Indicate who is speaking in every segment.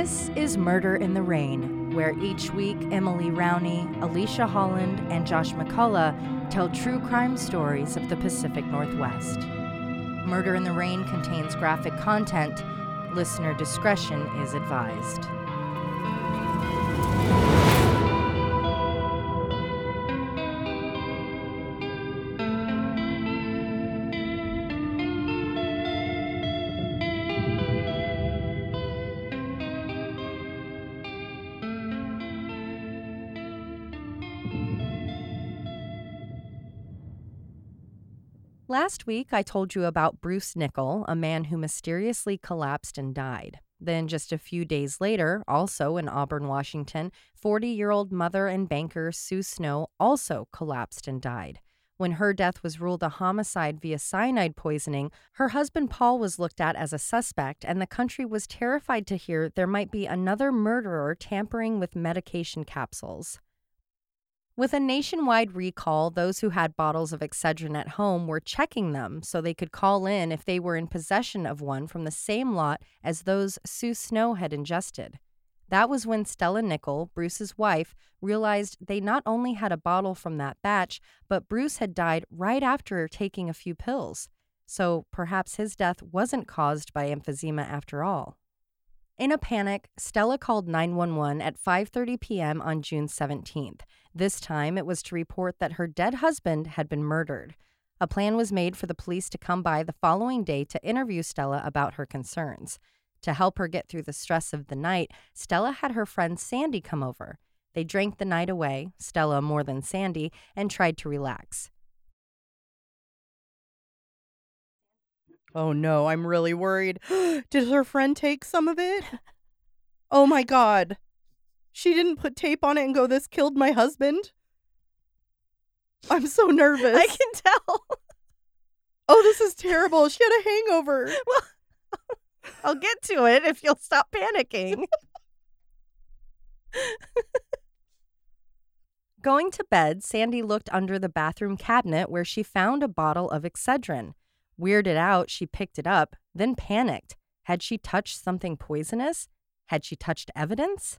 Speaker 1: This is Murder in the Rain, where each week Emily Rowney, Alicia Holland, and Josh McCullough tell true crime stories of the Pacific Northwest. Murder in the Rain contains graphic content. Listener discretion is advised. Last week, I told you about Bruce Nickell, a man who mysteriously collapsed and died. Then, just a few days later, also in Auburn, Washington, 40 year old mother and banker Sue Snow also collapsed and died. When her death was ruled a homicide via cyanide poisoning, her husband Paul was looked at as a suspect, and the country was terrified to hear there might be another murderer tampering with medication capsules. With a nationwide recall, those who had bottles of Excedrin at home were checking them so they could call in if they were in possession of one from the same lot as those Sue Snow had ingested. That was when Stella Nickell, Bruce's wife, realized they not only had a bottle from that batch, but Bruce had died right after taking a few pills. So perhaps his death wasn't caused by emphysema after all. In a panic, Stella called 911 at 5:30 p.m. on June 17th. This time, it was to report that her dead husband had been murdered. A plan was made for the police to come by the following day to interview Stella about her concerns. To help her get through the stress of the night, Stella had her friend Sandy come over. They drank the night away, Stella more than Sandy, and tried to relax.
Speaker 2: Oh no, I'm really worried. Did her friend take some of it? Oh my god. She didn't put tape on it and go, This killed my husband? I'm so nervous.
Speaker 1: I can tell.
Speaker 2: oh, this is terrible. She had a hangover.
Speaker 1: Well, I'll get to it if you'll stop panicking. Going to bed, Sandy looked under the bathroom cabinet where she found a bottle of Excedrin. Weirded out, she picked it up, then panicked. Had she touched something poisonous? Had she touched evidence?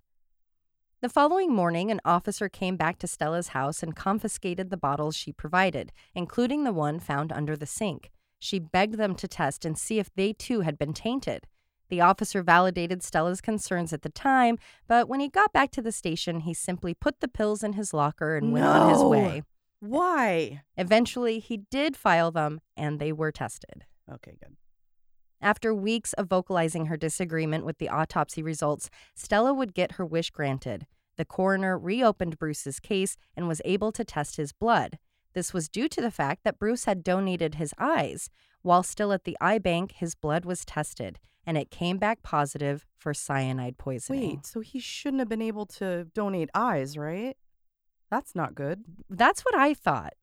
Speaker 1: The following morning, an officer came back to Stella's house and confiscated the bottles she provided, including the one found under the sink. She begged them to test and see if they too had been tainted. The officer validated Stella's concerns at the time, but when he got back to the station, he simply put the pills in his locker and went on his way.
Speaker 2: Why?
Speaker 1: Eventually, he did file them and they were tested.
Speaker 2: Okay, good.
Speaker 1: After weeks of vocalizing her disagreement with the autopsy results, Stella would get her wish granted. The coroner reopened Bruce's case and was able to test his blood. This was due to the fact that Bruce had donated his eyes. While still at the eye bank, his blood was tested, and it came back positive for cyanide poisoning.
Speaker 2: Wait, so he shouldn't have been able to donate eyes, right? That's not good.
Speaker 1: That's what I thought.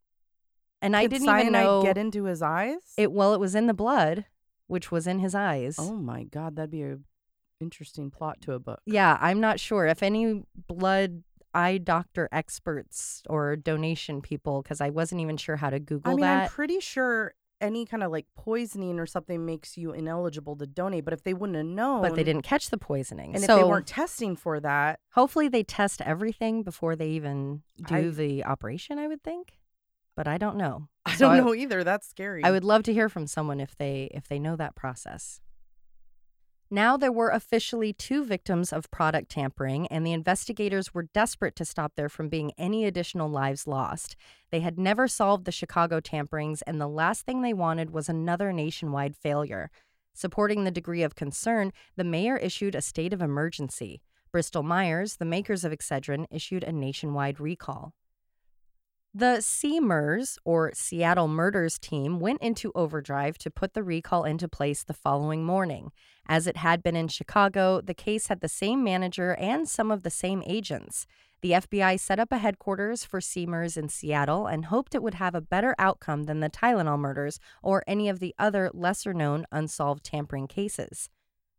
Speaker 1: And I didn't
Speaker 2: cyanide
Speaker 1: even know
Speaker 2: get into his eyes?
Speaker 1: it well it was in the blood, which was in his eyes.
Speaker 2: oh my god, that'd be a interesting plot to a book.
Speaker 1: Yeah, I'm not sure if any blood eye doctor experts or donation people, because I wasn't even sure how to Google
Speaker 2: I mean,
Speaker 1: that.
Speaker 2: I'm pretty sure any kind of like poisoning or something makes you ineligible to donate. But if they wouldn't have known,
Speaker 1: but they didn't catch the poisoning.
Speaker 2: and
Speaker 1: so
Speaker 2: if they weren't testing for that,
Speaker 1: hopefully they test everything before they even do
Speaker 2: I-
Speaker 1: the operation, I would think. But I don't know.
Speaker 2: I
Speaker 1: So
Speaker 2: don't know either. That's scary.
Speaker 1: I would love to hear from someone if they if they know that process. Now there were officially two victims of product tampering, and the investigators were desperate to stop there from being any additional lives lost. They had never solved the Chicago tamperings, and the last thing they wanted was another nationwide failure. Supporting the degree of concern, the mayor issued a state of emergency. Bristol Myers, the makers of Excedrin, issued a nationwide recall. The SEAMURS, or Seattle Murders team, went into overdrive to put the recall into place the following morning. As it had been in Chicago, the case had the same manager and some of the same agents. The FBI set up a headquarters for SEAMURS in Seattle and hoped it would have a better outcome than the Tylenol murders or any of the other lesser known unsolved tampering cases.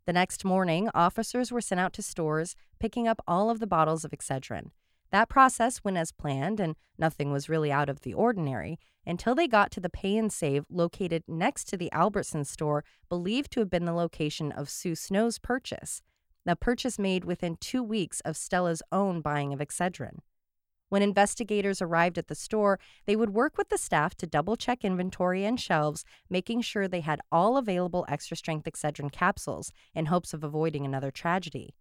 Speaker 1: The next morning, officers were sent out to stores, picking up all of the bottles of Excedrin. That process went as planned, and nothing was really out of the ordinary until they got to the Pay and Save located next to the Albertson store, believed to have been the location of Sue Snow's purchase. the purchase made within two weeks of Stella's own buying of Excedrin. When investigators arrived at the store, they would work with the staff to double check inventory and shelves, making sure they had all available extra strength Excedrin capsules in hopes of avoiding another tragedy.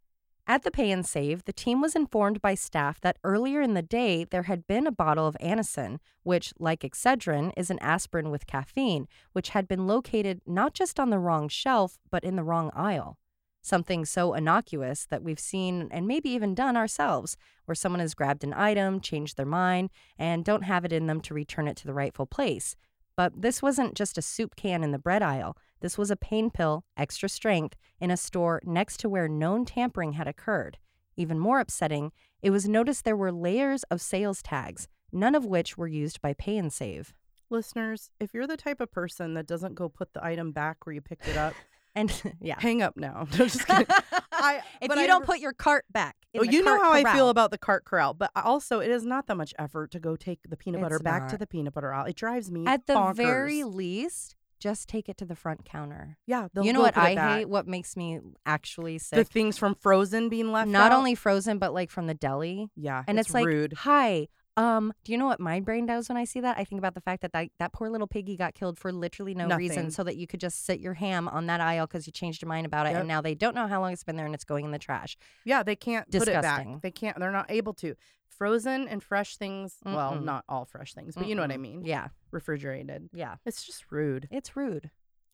Speaker 1: At the Pay and Save, the team was informed by staff that earlier in the day there had been a bottle of Anacin, which, like Excedrin, is an aspirin with caffeine, which had been located not just on the wrong shelf, but in the wrong aisle. Something so innocuous that we've seen and maybe even done ourselves, where someone has grabbed an item, changed their mind, and don't have it in them to return it to the rightful place. But this wasn't just a soup can in the bread aisle. This was a pain pill, extra strength, in a store next to where known tampering had occurred. Even more upsetting, it was noticed there were layers of sales tags, none of which were used by Pay and Save.
Speaker 2: Listeners, if you're the type of person that doesn't go put the item back where you picked it up,
Speaker 1: And yeah.
Speaker 2: hang up now. No, just kidding. I,
Speaker 1: if
Speaker 2: but
Speaker 1: you
Speaker 2: I
Speaker 1: don't
Speaker 2: re-
Speaker 1: put your cart back,
Speaker 2: Oh,
Speaker 1: the
Speaker 2: you know how I feel about the cart corral, but also it is not that much effort to go take the peanut butter
Speaker 1: It's
Speaker 2: back to the peanut butter aisle. It drives me
Speaker 1: At the
Speaker 2: bonkers.
Speaker 1: very least, just take it to the front counter.
Speaker 2: yeah.
Speaker 1: You know what I hate? What makes me actually sick?
Speaker 2: The things from Frozen being left.
Speaker 1: Not
Speaker 2: out.
Speaker 1: only frozen, but like from the deli.
Speaker 2: yeah,
Speaker 1: And it's, like,
Speaker 2: rude.
Speaker 1: hi, um, do you know what my brain does when I see that? I think about the fact that that, that poor little piggy got killed for literally no
Speaker 2: Nothing.
Speaker 1: reason, so that you could just sit your ham on that aisle because you changed your mind about it,
Speaker 2: Yep.
Speaker 1: and now they don't know how long it's been there and it's going in the trash.
Speaker 2: Yeah, they can't put it
Speaker 1: Disgusting.
Speaker 2: back. They can't. They're not able to. Frozen and fresh things. Well,
Speaker 1: Mm-mm.
Speaker 2: not all fresh things, but you know what I mean.
Speaker 1: Yeah,
Speaker 2: Refrigerated.
Speaker 1: yeah,
Speaker 2: It's just rude.
Speaker 1: it's rude.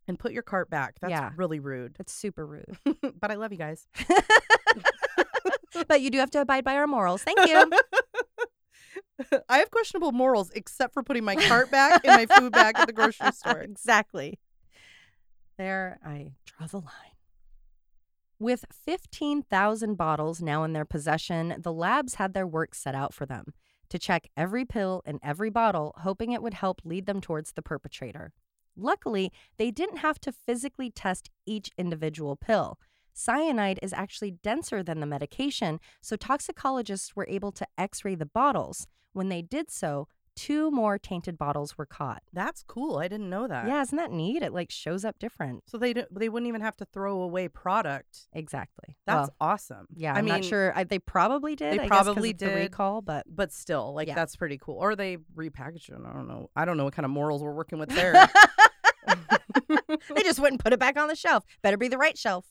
Speaker 2: And put your cart back. That's
Speaker 1: Yeah.
Speaker 2: really rude.
Speaker 1: It's super rude.
Speaker 2: but I love you guys.
Speaker 1: but you do have to abide by our morals. Thank you.
Speaker 2: I have questionable morals except for putting my cart back and my food back at the grocery store.
Speaker 1: exactly. There, I draw the line. With 15,000 bottles now in their possession, the labs had their work set out for them to check every pill in every bottle, hoping it would help lead them towards the perpetrator. Luckily, they didn't have to physically test each individual pill. Cyanide is actually denser than the medication, so toxicologists were able to x ray the bottles. When they did so, two more tainted bottles were caught.
Speaker 2: That's cool. I didn't know that.
Speaker 1: Yeah, isn't that neat? It like shows up different.
Speaker 2: So they don't, they wouldn't even have to throw away product.
Speaker 1: Exactly.
Speaker 2: That's
Speaker 1: Well,
Speaker 2: awesome.
Speaker 1: yeah.
Speaker 2: I
Speaker 1: I'm
Speaker 2: mean,
Speaker 1: not sure. I, they probably did.
Speaker 2: They
Speaker 1: I
Speaker 2: probably
Speaker 1: a
Speaker 2: did.
Speaker 1: recall, but
Speaker 2: but still, like
Speaker 1: Yeah.
Speaker 2: that's pretty cool. Or they repackaged it. I don't know. I don't know what kind of morals we're working with there.
Speaker 1: they just wouldn't put it back on the shelf. Better be the right shelf.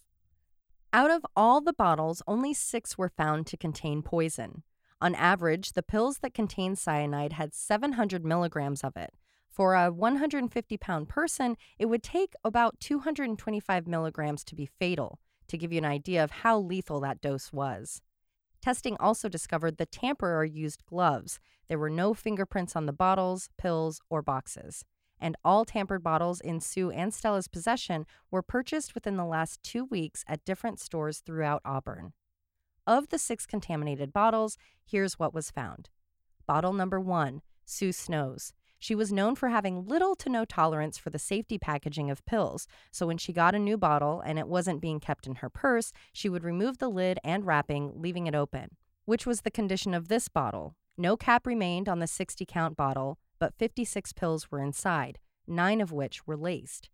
Speaker 1: Out of all the bottles, only six were found to contain poison. On average, the pills that contained cyanide had 700 milligrams of it. For a 150 pound person, it would take about 225 milligrams to be fatal, to give you an idea of how lethal that dose was. Testing also discovered the tamperer used gloves. There were no fingerprints on the bottles, pills, or boxes. And all tampered bottles in Sue and Stella's possession were purchased within the last two weeks at different stores throughout Auburn. Of the six contaminated bottles, here's what was found. Bottle number one Sue Snows. She was known for having little to no tolerance for the safety packaging of pills, so when she got a new bottle and it wasn't being kept in her purse, she would remove the lid and wrapping, leaving it open, which was the condition of this bottle. No cap remained on the 60 count bottle, but 56 pills were inside, nine of which were laced.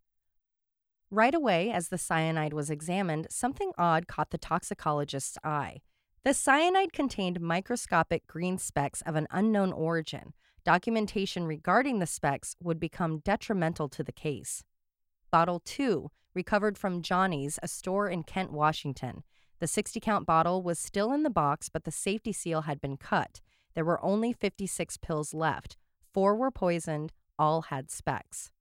Speaker 1: Right away, as the cyanide was examined, something odd caught the toxicologist's eye. The cyanide contained microscopic green specks of an unknown origin. Documentation regarding the specks would become detrimental to the case. Bottle 2, recovered from Johnny's, a store in Kent, Washington. The 60 count bottle was still in the box, but the safety seal had been cut. There were only 56 pills left. Four were poisoned, all had specks.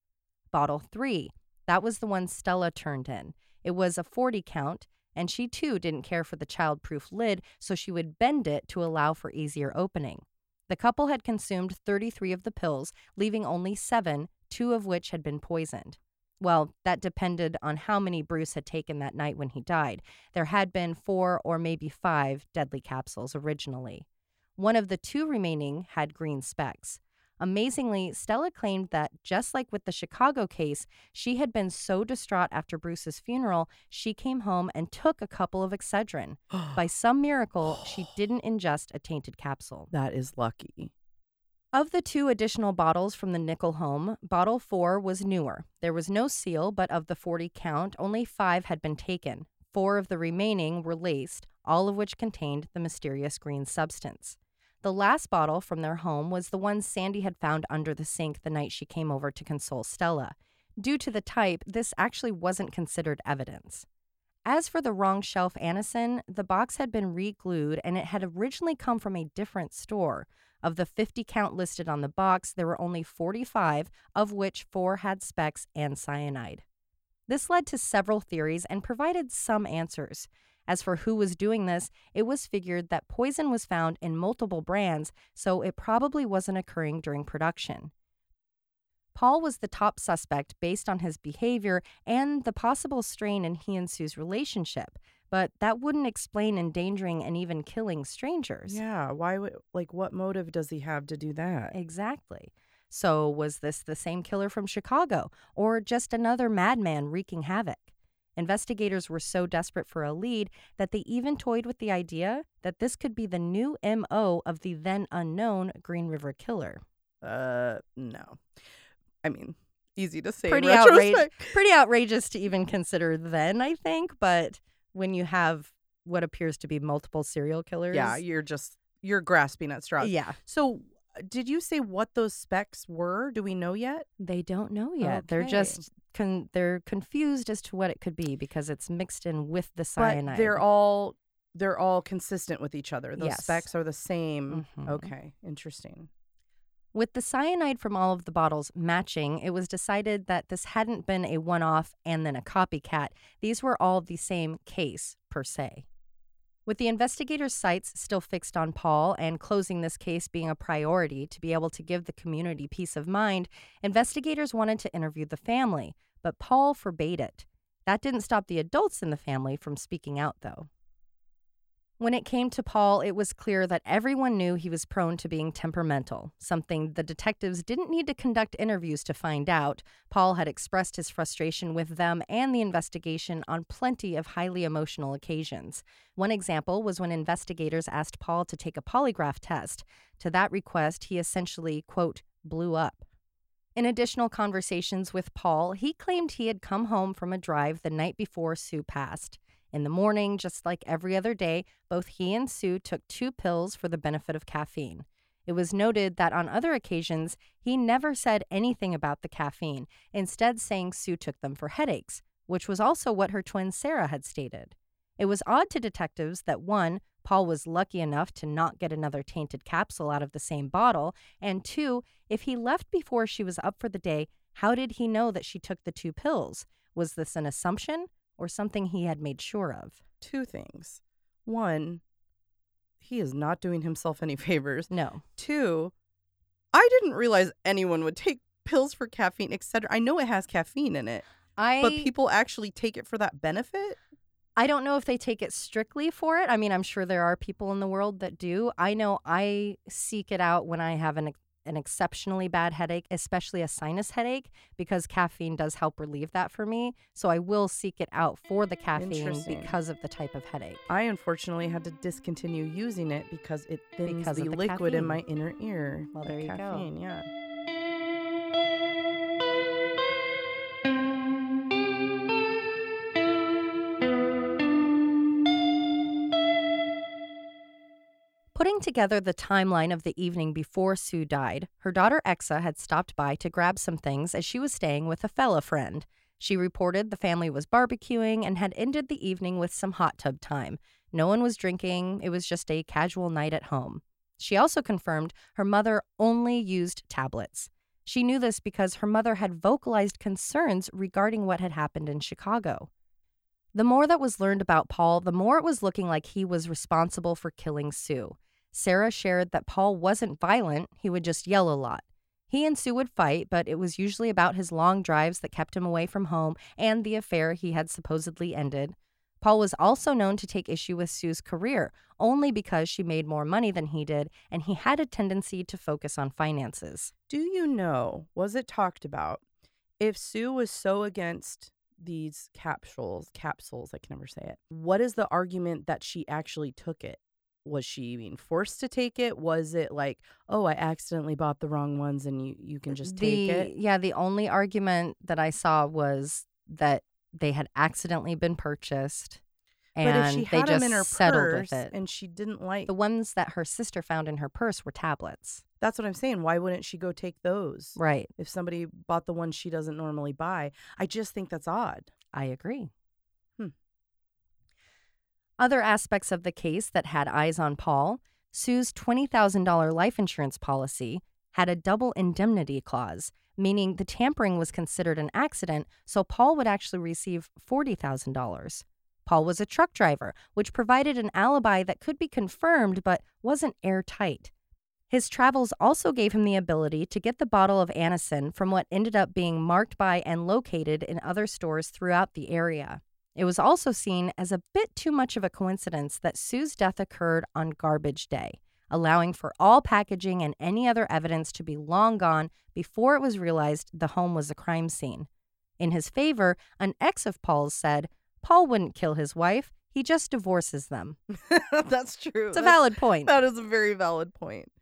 Speaker 1: Bottle 3, that was the one Stella turned in. It was a 40 count, and she too didn't care for the child-proof lid, so she would bend it to allow for easier opening. The couple had consumed 33 of the pills, leaving only seven, two of which had been poisoned. Well, that depended on how many Bruce had taken that night when he died. There had been four or maybe five deadly capsules originally. One of the two remaining had green specks. Amazingly, Stella claimed that, just like with the Chicago case, she had been so distraught after Bruce's funeral, she came home and took a couple of Excedrin. By some miracle, she oh. didn't ingest a tainted capsule.
Speaker 2: that is lucky.
Speaker 1: Of the two additional bottles from the Nickell home, bottle four was newer. There was no seal, but of the 40 count, only five had been taken. Four of the remaining were laced, all of which contained the mysterious green substance. The last bottle from their home was the one Sandy had found under the sink the night she came over to console Stella. Due to the type, this actually wasn't considered evidence. As for the wrong shelf Anacin, the box had been re glued and it had originally come from a different store. Of the 50 count listed on the box, there were only 45, of which four had specks and cyanide. This led to several theories and provided some answers. As for who was doing this, it was figured that poison was found in multiple brands, so it probably wasn't occurring during production. Paul was the top suspect based on his behavior and the possible strain in he and Sue's relationship, but that wouldn't explain endangering and even killing strangers.
Speaker 2: Yeah, why would like what motive does he have to do that?
Speaker 1: Exactly. So, was this the same killer from Chicago or just another madman wreaking havoc? Investigators were so desperate for a lead that they even toyed with the idea that this could be the new MO of the then unknown Green River Killer.
Speaker 2: Uh, no. I mean, easy to say.
Speaker 1: Pretty outrageous. Pretty outrageous to even consider then, I think, but when you have what appears to be multiple serial killers.
Speaker 2: Yeah, you're just you're grasping at straws.
Speaker 1: Yeah.
Speaker 2: So, did you say what those specs were? Do we know yet?
Speaker 1: They don't know yet. They're just con- they're confused as to what it could be because it's mixed in with the cyanide.
Speaker 2: But they're all they're all consistent with each other. Those
Speaker 1: Yes.
Speaker 2: specs are the same.
Speaker 1: Mhm.
Speaker 2: Okay, interesting.
Speaker 1: With the cyanide from all of the bottles matching, it was decided that this hadn't been a one off and then a copycat. These were all the same case, per se. With the investigators' sights still fixed on Paul and closing this case being a priority to be able to give the community peace of mind, investigators wanted to interview the family, but Paul forbade it. That didn't stop the adults in the family from speaking out, though. When it came to Paul, it was clear that everyone knew he was prone to being temperamental, something the detectives didn't need to conduct interviews to find out. Paul had expressed his frustration with them and the investigation on plenty of highly emotional occasions. One example was when investigators asked Paul to take a polygraph test. To that request, he essentially, quote, blew up. In additional conversations with Paul, he claimed he had come home from a drive the night before Sue passed. In the morning, just like every other day, both he and Sue took two pills for the benefit of caffeine. It was noted that on other occasions, he never said anything about the caffeine, instead, saying Sue took them for headaches, which was also what her twin Sarah had stated. It was odd to detectives that one, Paul was lucky enough to not get another tainted capsule out of the same bottle, and two, if he left before she was up for the day, how did he know that she took the two pills? Was this an assumption or something he had made sure of?
Speaker 2: Two things. One, he is not doing himself any favors.
Speaker 1: No.
Speaker 2: Two, I didn't realize anyone would take pills for caffeine, etc. I know it has caffeine in it,
Speaker 1: I
Speaker 2: but people actually take it for that benefit.
Speaker 1: I don't know if they take it strictly for it. I mean, I'm sure there are people in the world that do. I know I seek it out when I have an an exceptionally bad headache, especially a sinus headache, because caffeine does help relieve that for me. So I will seek it out for the caffeine because of the type of headache.
Speaker 2: I unfortunately had to discontinue using it because it thins
Speaker 1: Because
Speaker 2: the,
Speaker 1: the
Speaker 2: liquid in my inner ear.
Speaker 1: Well, there you go.
Speaker 2: caffeine, Yeah.
Speaker 1: Putting together the timeline of the evening before Sue died, her daughter Exa had stopped by to grab some things as she was staying with a fella friend. She reported the family was barbecuing and had ended the evening with some hot tub time. No one was drinking, it was just a casual night at home. She also confirmed her mother only used tablets. She knew this because her mother had vocalized concerns regarding what had happened in Chicago. The more that was learned about Paul, the more it was looking like he was responsible for killing Sue. Sarah shared that Paul wasn't violent, he would just yell a lot. He and Sue would fight, but it was usually about his long drives that kept him away from home and the affair he had supposedly ended. Paul was also known to take issue with Sue's career, only because she made more money than he did, and he had a tendency to focus on finances.
Speaker 2: Do you know, was it talked about if Sue was so against these capsules, capsules, I can never say it. What is the argument that she actually took it? Was she being forced to take it? Was it like, oh, I accidentally bought the wrong ones and you, you can uh, just take
Speaker 1: the,
Speaker 2: it?
Speaker 1: Yeah, the only argument that I saw was that they had accidentally been purchased and
Speaker 2: but if she
Speaker 1: they
Speaker 2: had
Speaker 1: just
Speaker 2: in her
Speaker 1: settled
Speaker 2: purse
Speaker 1: with it.
Speaker 2: and she didn't like,
Speaker 1: the ones that her sister found in her purse were tablets.
Speaker 2: that's what I'm saying. Why wouldn't she go take those?
Speaker 1: Right.
Speaker 2: If somebody bought the ones she doesn't normally buy, I just think that's odd.
Speaker 1: I agree. Other aspects of the case that had eyes on Paul Sue's $20,000 life insurance policy had a double indemnity clause, meaning the tampering was considered an accident, so Paul would actually receive $40,000. Paul was a truck driver, which provided an alibi that could be confirmed but wasn't airtight. His travels also gave him the ability to get the bottle of Anacin from what ended up being marked by and located in other stores throughout the area. It was also seen as a bit too much of a coincidence that Sue's death occurred on garbage day, allowing for all packaging and any other evidence to be long gone before it was realized the home was a crime scene. In his favor, an ex of Paul's said, Paul wouldn't kill his wife, he just divorces them.
Speaker 2: that's true.
Speaker 1: It's a
Speaker 2: That's-
Speaker 1: valid point.
Speaker 2: That is a very valid point.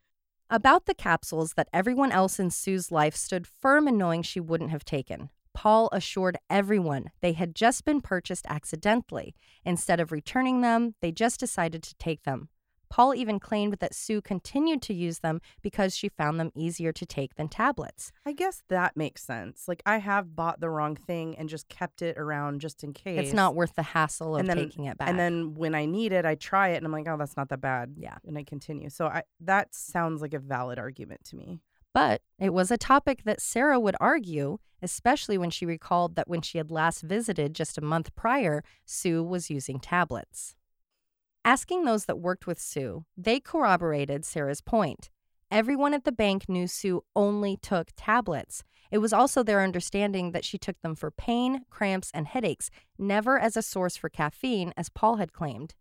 Speaker 1: About the capsules that everyone else in Sue's life stood firm in knowing she wouldn't have taken. Paul assured everyone they had just been purchased accidentally. Instead of returning them, they just decided to take them. Paul even claimed that Sue continued to use them because she found them easier to take than tablets.
Speaker 2: I guess that makes sense. Like I have bought the wrong thing and just kept it around just in case.
Speaker 1: It's not worth the hassle of
Speaker 2: then-
Speaker 1: taking it back.
Speaker 2: And then when I need it, I try it and I'm like, oh, that's not that bad.
Speaker 1: Yeah.
Speaker 2: And I continue. So I that sounds like a valid argument to me.
Speaker 1: But it was a topic that Sarah would argue, especially when she recalled that when she had last visited just a month prior, Sue was using tablets. Asking those that worked with Sue, they corroborated Sarah's point. Everyone at the bank knew Sue only took tablets. It was also their understanding that she took them for pain, cramps, and headaches, never as a source for caffeine, as Paul had claimed.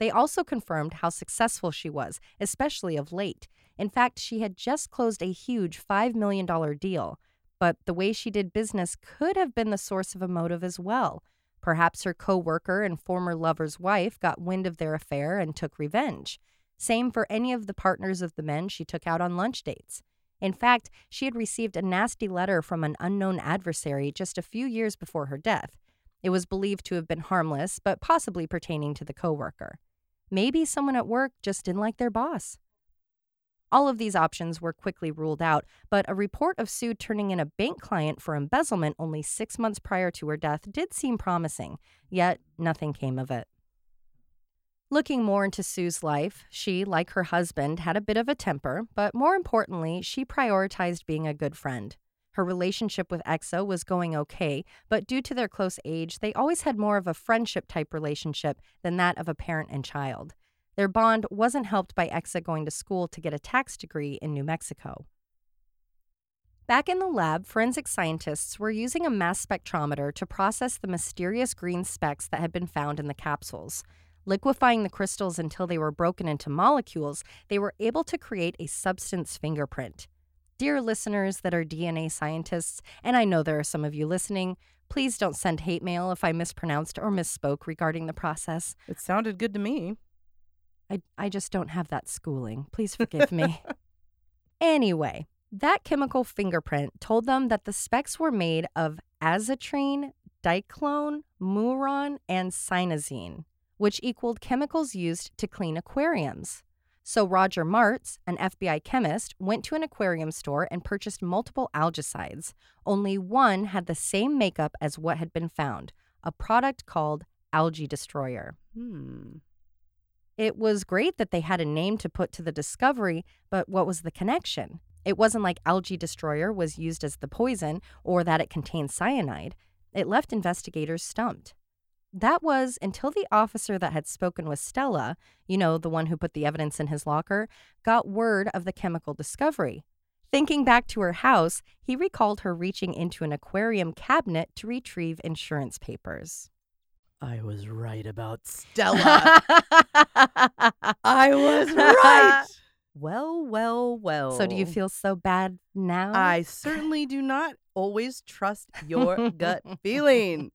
Speaker 1: They also confirmed how successful she was, especially of late. In fact, she had just closed a huge $5 million deal. But the way she did business could have been the source of a motive as well. Perhaps her coworker and former lover's wife got wind of their affair and took revenge. Same for any of the partners of the men she took out on lunch dates. In fact, she had received a nasty letter from an unknown adversary just a few years before her death. It was believed to have been harmless, but possibly pertaining to the coworker. Maybe someone at work just didn't like their boss. All of these options were quickly ruled out, but a report of Sue turning in a bank client for embezzlement only six months prior to her death did seem promising, yet nothing came of it. Looking more into Sue's life, she, like her husband, had a bit of a temper, but more importantly, she prioritized being a good friend. Her relationship with Exo was going okay, but due to their close age, they always had more of a friendship type relationship than that of a parent and child. Their bond wasn't helped by Exa going to school to get a tax degree in New Mexico. Back in the lab, forensic scientists were using a mass spectrometer to process the mysterious green specks that had been found in the capsules. Liquefying the crystals until they were broken into molecules, they were able to create a substance fingerprint. Dear listeners that are DNA scientists, and I know there are some of you listening, please don't send hate mail if I mispronounced or misspoke regarding the process.
Speaker 2: It sounded good to me.
Speaker 1: I, I just don't have that schooling. Please forgive me. anyway, that chemical fingerprint told them that the specks were made of azatrine, diclone, muron, and cyanazine, which equaled chemicals used to clean aquariums. So Roger Martz, an FBI chemist, went to an aquarium store and purchased multiple algicides. Only one had the same makeup as what had been found, a product called Algae Destroyer.
Speaker 2: Hmm.
Speaker 1: It was great that they had a name to put to the discovery, but what was the connection? It wasn't like algae destroyer was used as the poison or that it contained cyanide. It left investigators stumped. That was until the officer that had spoken with Stella, you know, the one who put the evidence in his locker, got word of the chemical discovery. Thinking back to her house, he recalled her reaching into an aquarium cabinet to retrieve insurance papers.
Speaker 2: I was right about Stella. I was right. Well, well, well.
Speaker 1: So, do you feel so bad now?
Speaker 2: I certainly do not always trust your gut feeling.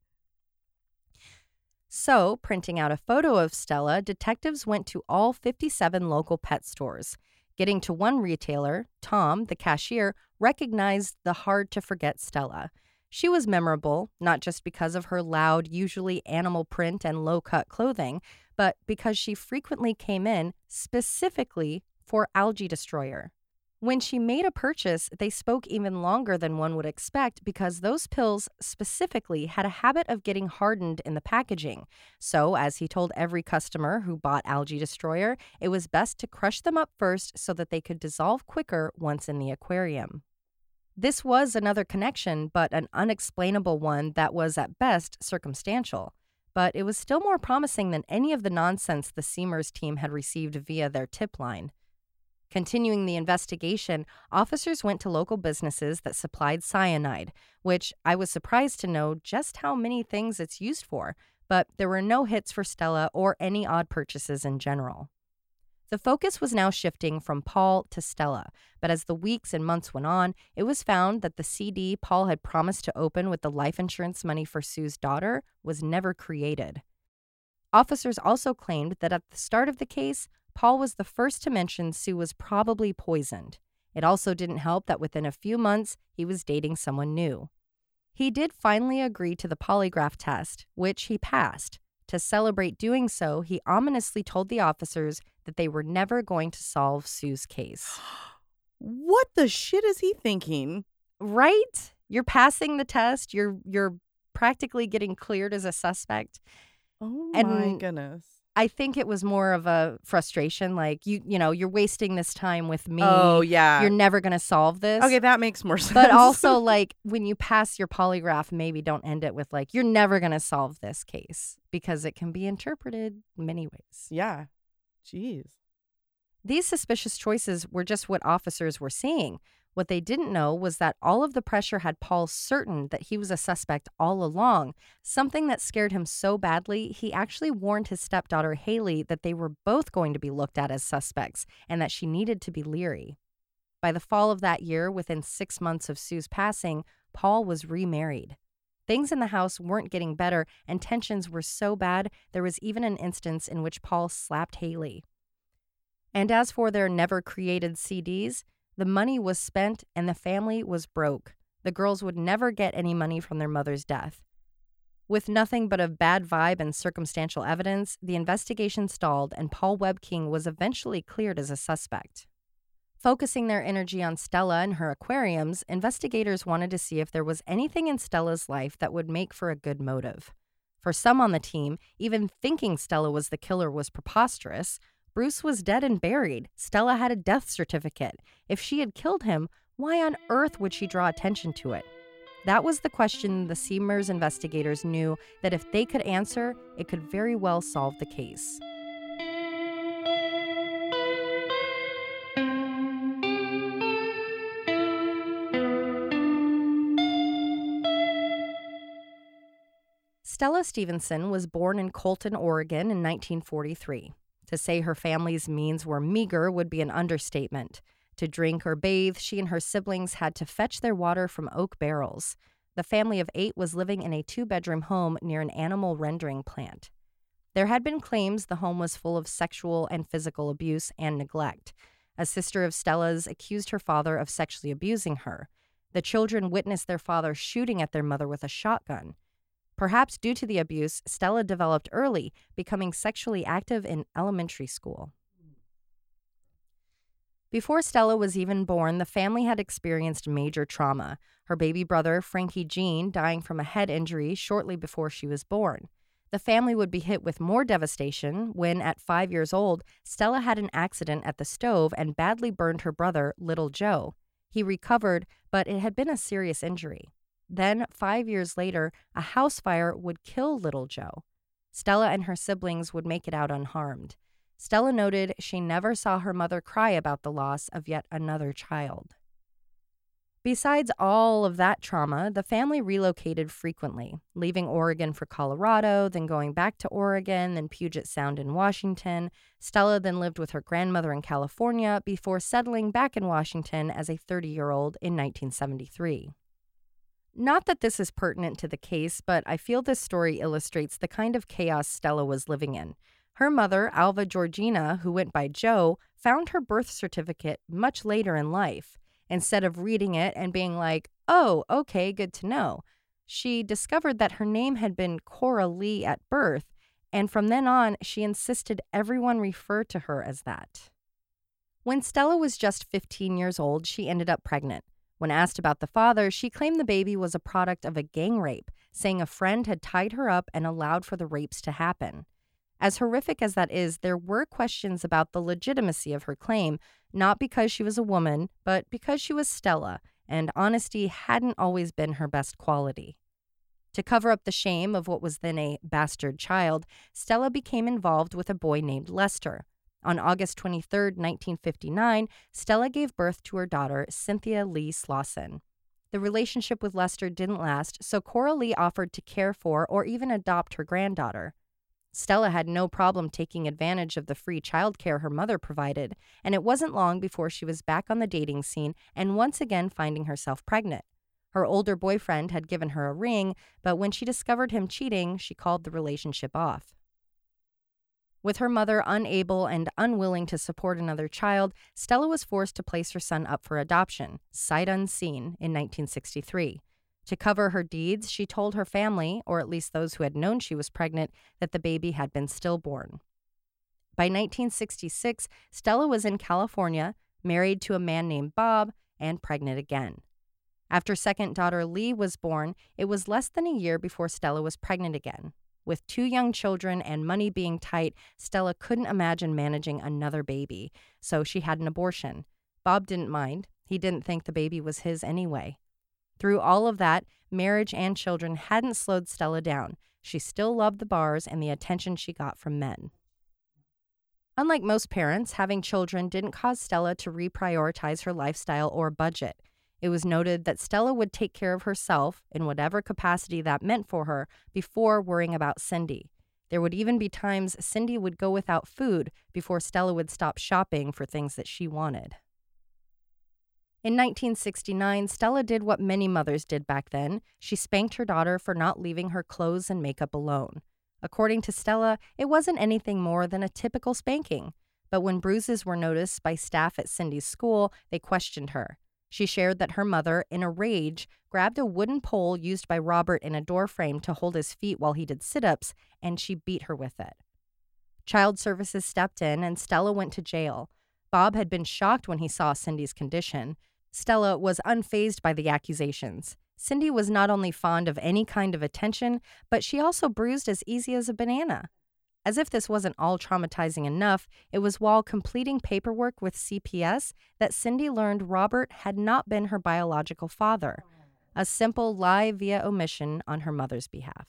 Speaker 1: So, printing out a photo of Stella, detectives went to all 57 local pet stores. Getting to one retailer, Tom, the cashier, recognized the hard to forget Stella. She was memorable, not just because of her loud, usually animal print and low cut clothing, but because she frequently came in specifically for Algae Destroyer. When she made a purchase, they spoke even longer than one would expect because those pills specifically had a habit of getting hardened in the packaging. So, as he told every customer who bought Algae Destroyer, it was best to crush them up first so that they could dissolve quicker once in the aquarium. This was another connection, but an unexplainable one that was at best circumstantial. But it was still more promising than any of the nonsense the SEAMURS team had received via their tip line. Continuing the investigation, officers went to local businesses that supplied cyanide, which I was surprised to know just how many things it's used for, but there were no hits for Stella or any odd purchases in general. The focus was now shifting from Paul to Stella, but as the weeks and months went on, it was found that the CD Paul had promised to open with the life insurance money for Sue's daughter was never created. Officers also claimed that at the start of the case, Paul was the first to mention Sue was probably poisoned. It also didn't help that within a few months, he was dating someone new. He did finally agree to the polygraph test, which he passed. To celebrate doing so, he ominously told the officers that they were never going to solve Sue's case.
Speaker 2: What the shit is he thinking?
Speaker 1: Right? You're passing the test, you're you're practically getting cleared as a suspect.
Speaker 2: Oh
Speaker 1: And-
Speaker 2: my goodness.
Speaker 1: I think it was more of a frustration like you you know, you're wasting this time with oh, me.
Speaker 2: Oh yeah.
Speaker 1: You're never going to solve this.
Speaker 2: okay, that makes more sense.
Speaker 1: But also, like, when you pass your polygraph, maybe don't end it with, like, you're never going to solve this case because it can be interpreted many ways.
Speaker 2: yeah. Jeez.
Speaker 1: These suspicious choices were just what officers were seeing. What they didn't know was that all of the pressure had Paul certain that he was a suspect all along, something that scared him so badly, he actually warned his stepdaughter Haley that they were both going to be looked at as suspects and that she needed to be leery. By the fall of that year, within six months of Sue's passing, Paul was remarried. Things in the house weren't getting better, and tensions were so bad, there was even an instance in which Paul slapped Haley. And as for their never created CDs, the money was spent and the family was broke. The girls would never get any money from their mother's death. With nothing but a bad vibe and circumstantial evidence, the investigation stalled and Paul Webking was eventually cleared as a suspect. Focusing their energy on Stella and her aquariums, investigators wanted to see if there was anything in Stella's life that would make for a good motive. For some on the team, even thinking Stella was the killer was preposterous. Bruce was dead and buried. Stella had a death certificate. If she had killed him, why on earth would she draw attention to it? That was the question the SEAMURS investigators knew that if they could answer, it could very well solve the case. Stella Stephenson was born in Colton, Oregon in 1943. To say her family's means were meager would be an understatement. To drink or bathe, she and her siblings had to fetch their water from oak barrels. The family of eight was living in a two bedroom home near an animal rendering plant. There had been claims the home was full of sexual and physical abuse and neglect. A sister of Stella's accused her father of sexually abusing her. The children witnessed their father shooting at their mother with a shotgun. Perhaps due to the abuse, Stella developed early, becoming sexually active in elementary school. Before Stella was even born, the family had experienced major trauma. Her baby brother, Frankie Jean, dying from a head injury shortly before she was born. The family would be hit with more devastation when, at five years old, Stella had an accident at the stove and badly burned her brother, Little Joe. He recovered, but it had been a serious injury. Then, five years later, a house fire would kill little Joe. Stella and her siblings would make it out unharmed. Stella noted she never saw her mother cry about the loss of yet another child. Besides all of that trauma, the family relocated frequently, leaving Oregon for Colorado, then going back to Oregon, then Puget Sound in Washington. Stella then lived with her grandmother in California before settling back in Washington as a 30 year old in 1973. Not that this is pertinent to the case, but I feel this story illustrates the kind of chaos Stella was living in. Her mother, Alva Georgina, who went by Joe, found her birth certificate much later in life. Instead of reading it and being like, oh, okay, good to know, She discovered that her name had been Cora Lee at birth, and from then on, she insisted everyone refer to her as that. When Stella was just 15 years old, she ended up pregnant. When asked about the father, she claimed the baby was a product of a gang rape, saying a friend had tied her up and allowed for the rapes to happen. As horrific as that is, there were questions about the legitimacy of her claim, not because she was a woman, but because she was Stella, and honesty hadn't always been her best quality. To cover up the shame of what was then a bastard child, Stella became involved with a boy named Lester. On August 23, 1959, Stella gave birth to her daughter, Cynthia Lee Slauson. The relationship with Lester didn't last, so Cora Lee offered to care for or even adopt her granddaughter. Stella had no problem taking advantage of the free childcare her mother provided, and it wasn't long before she was back on the dating scene and once again finding herself pregnant. Her older boyfriend had given her a ring, but when she discovered him cheating, she called the relationship off. With her mother unable and unwilling to support another child, Stella was forced to place her son up for adoption, sight unseen, in 1963. To cover her deeds, she told her family, or at least those who had known she was pregnant, that the baby had been stillborn. By 1966, Stella was in California, married to a man named Bob, and pregnant again. After second daughter Lee was born, it was less than a year before Stella was pregnant again. With two young children and money being tight, Stella couldn't imagine managing another baby, so she had an abortion. Bob didn't mind. He didn't think the baby was his anyway. Through all of that, marriage and children hadn't slowed Stella down. She still loved the bars and the attention she got from men. Unlike most parents, having children didn't cause Stella to reprioritize her lifestyle or budget. It was noted that Stella would take care of herself, in whatever capacity that meant for her, before worrying about Cindy. There would even be times Cindy would go without food before Stella would stop shopping for things that she wanted. In 1969, Stella did what many mothers did back then. She spanked her daughter for not leaving her clothes and makeup alone. According to Stella, it wasn't anything more than a typical spanking. But when bruises were noticed by staff at Cindy's school, they questioned her. She shared that her mother, in a rage, grabbed a wooden pole used by Robert in a doorframe to hold his feet while he did sit ups, and she beat her with it. Child Services stepped in, and Stella went to jail. Bob had been shocked when he saw Cindy's condition. Stella was unfazed by the accusations. Cindy was not only fond of any kind of attention, but she also bruised as easy as a banana. As if this wasn't all traumatizing enough, it was while completing paperwork with CPS that Cindy learned Robert had not been her biological father, a simple lie via omission on her mother's behalf.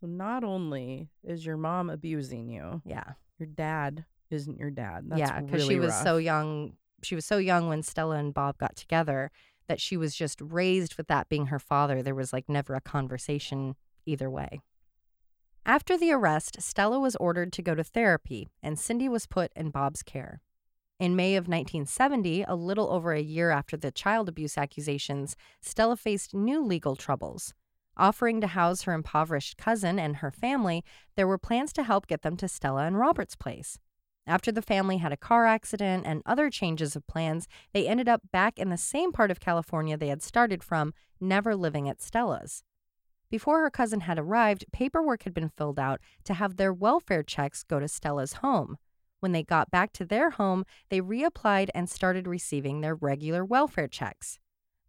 Speaker 2: So not only is your mom abusing you,
Speaker 1: Yeah.
Speaker 2: your dad isn't your dad. That's
Speaker 1: yeah, because
Speaker 2: really
Speaker 1: she was
Speaker 2: rough.
Speaker 1: so young. She was so young when Stella and Bob got together that she was just raised with that being her father. There was like never a conversation either way. After the arrest, Stella was ordered to go to therapy, and Cindy was put in Bob's care. In May of 1970, a little over a year after the child abuse accusations, Stella faced new legal troubles. Offering to house her impoverished cousin and her family, there were plans to help get them to Stella and Robert's place. After the family had a car accident and other changes of plans, they ended up back in the same part of California they had started from, never living at Stella's. Before her cousin had arrived, paperwork had been filled out to have their welfare checks go to Stella's home. When they got back to their home, they reapplied and started receiving their regular welfare checks.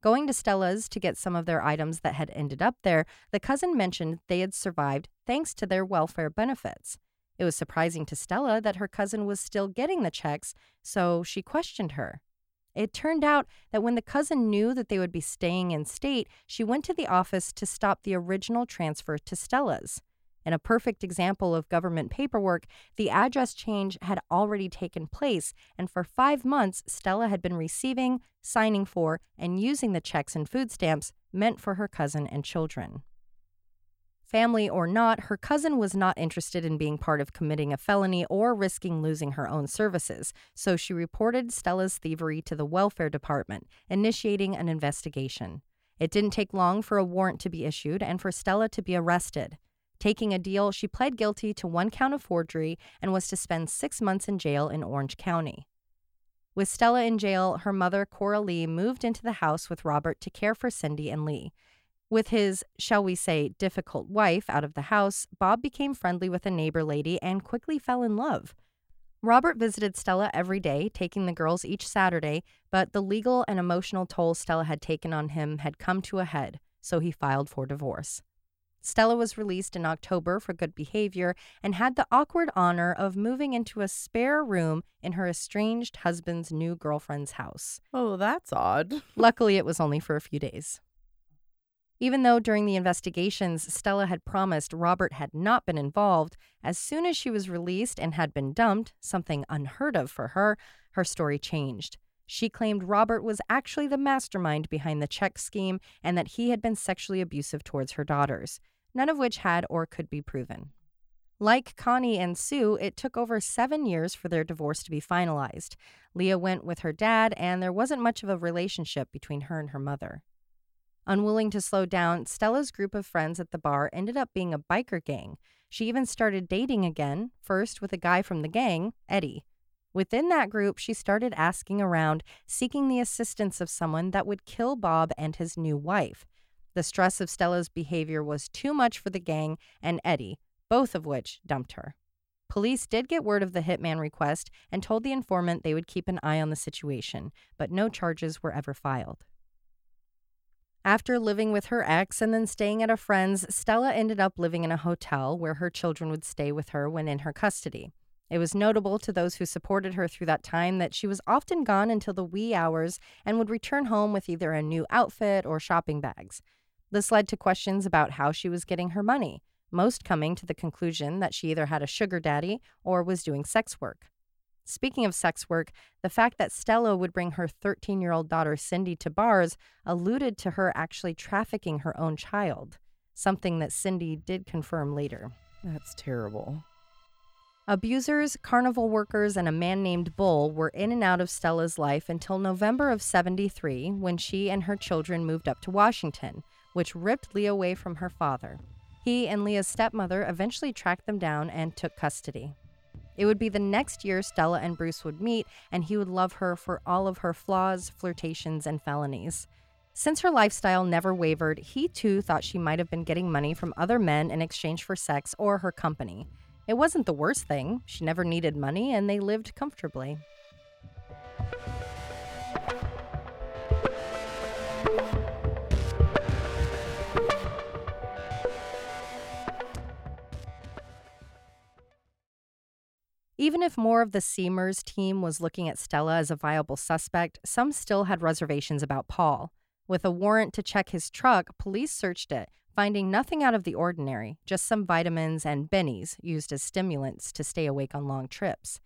Speaker 1: Going to Stella's to get some of their items that had ended up there, the cousin mentioned they had survived thanks to their welfare benefits. It was surprising to Stella that her cousin was still getting the checks, so she questioned her. It turned out that when the cousin knew that they would be staying in state, she went to the office to stop the original transfer to Stella's. In a perfect example of government paperwork, the address change had already taken place, and for five months, Stella had been receiving, signing for, and using the checks and food stamps meant for her cousin and children. Family or not, her cousin was not interested in being part of committing a felony or risking losing her own services, so she reported Stella's thievery to the welfare department, initiating an investigation. It didn't take long for a warrant to be issued and for Stella to be arrested. Taking a deal, she pled guilty to one count of forgery and was to spend six months in jail in Orange County. With Stella in jail, her mother, Cora Lee, moved into the house with Robert to care for Cindy and Lee. With his, shall we say, difficult wife out of the house, Bob became friendly with a neighbor lady and quickly fell in love. Robert visited Stella every day, taking the girls each Saturday, but the legal and emotional toll Stella had taken on him had come to a head, so he filed for divorce. Stella was released in October for good behavior and had the awkward honor of moving into a spare room in her estranged husband's new girlfriend's house.
Speaker 2: Oh, that's odd.
Speaker 1: Luckily, it was only for a few days. Even though during the investigations Stella had promised Robert had not been involved, as soon as she was released and had been dumped, something unheard of for her, her story changed. She claimed Robert was actually the mastermind behind the check scheme and that he had been sexually abusive towards her daughters, none of which had or could be proven. Like Connie and Sue, it took over seven years for their divorce to be finalized. Leah went with her dad, and there wasn't much of a relationship between her and her mother. Unwilling to slow down, Stella's group of friends at the bar ended up being a biker gang. She even started dating again, first with a guy from the gang, Eddie. Within that group, she started asking around, seeking the assistance of someone that would kill Bob and his new wife. The stress of Stella's behavior was too much for the gang and Eddie, both of which dumped her. Police did get word of the hitman request and told the informant they would keep an eye on the situation, but no charges were ever filed. After living with her ex and then staying at a friend's, Stella ended up living in a hotel where her children would stay with her when in her custody. It was notable to those who supported her through that time that she was often gone until the wee hours and would return home with either a new outfit or shopping bags. This led to questions about how she was getting her money, most coming to the conclusion that she either had a sugar daddy or was doing sex work. Speaking of sex work, the fact that Stella would bring her 13 year old daughter Cindy to bars alluded to her actually trafficking her own child, something that Cindy did confirm later.
Speaker 2: That's terrible.
Speaker 1: Abusers, carnival workers, and a man named Bull were in and out of Stella's life until November of 73 when she and her children moved up to Washington, which ripped Leah away from her father. He and Leah's stepmother eventually tracked them down and took custody. It would be the next year Stella and Bruce would meet, and he would love her for all of her flaws, flirtations, and felonies. Since her lifestyle never wavered, he too thought she might have been getting money from other men in exchange for sex or her company. It wasn't the worst thing, she never needed money, and they lived comfortably. Even if more of the SEAMURS team was looking at Stella as a viable suspect, some still had reservations about Paul. With a warrant to check his truck, police searched it, finding nothing out of the ordinary, just some vitamins and bennies used as stimulants to stay awake on long trips.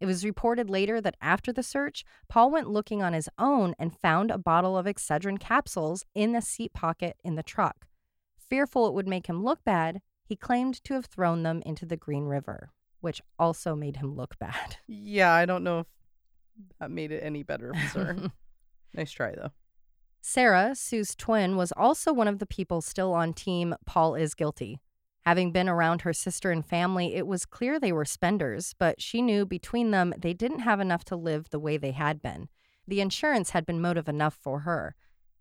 Speaker 1: It was reported later that after the search, Paul went looking on his own and found a bottle of Excedrin capsules in the seat pocket in the truck. Fearful it would make him look bad, he claimed to have thrown them into the Green River which also made him look bad.
Speaker 2: Yeah, I don't know if that made it any better, sir. nice try, though.
Speaker 1: Sarah, Sue's twin, was also one of the people still on team Paul is guilty. Having been around her sister and family, it was clear they were spenders, but she knew between them they didn't have enough to live the way they had been. The insurance had been motive enough for her.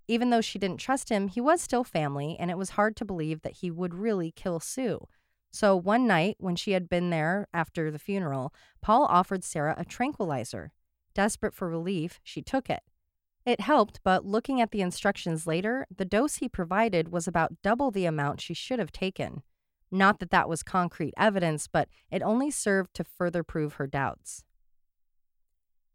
Speaker 1: Even though she didn't trust him, he was still family, and it was hard to believe that he would really kill Sue. So one night, when she had been there after the funeral, Paul offered Sarah a tranquilizer. Desperate for relief, she took it. It helped, but looking at the instructions later, the dose he provided was about double the amount she should have taken. Not that that was concrete evidence, but it only served to further prove her doubts.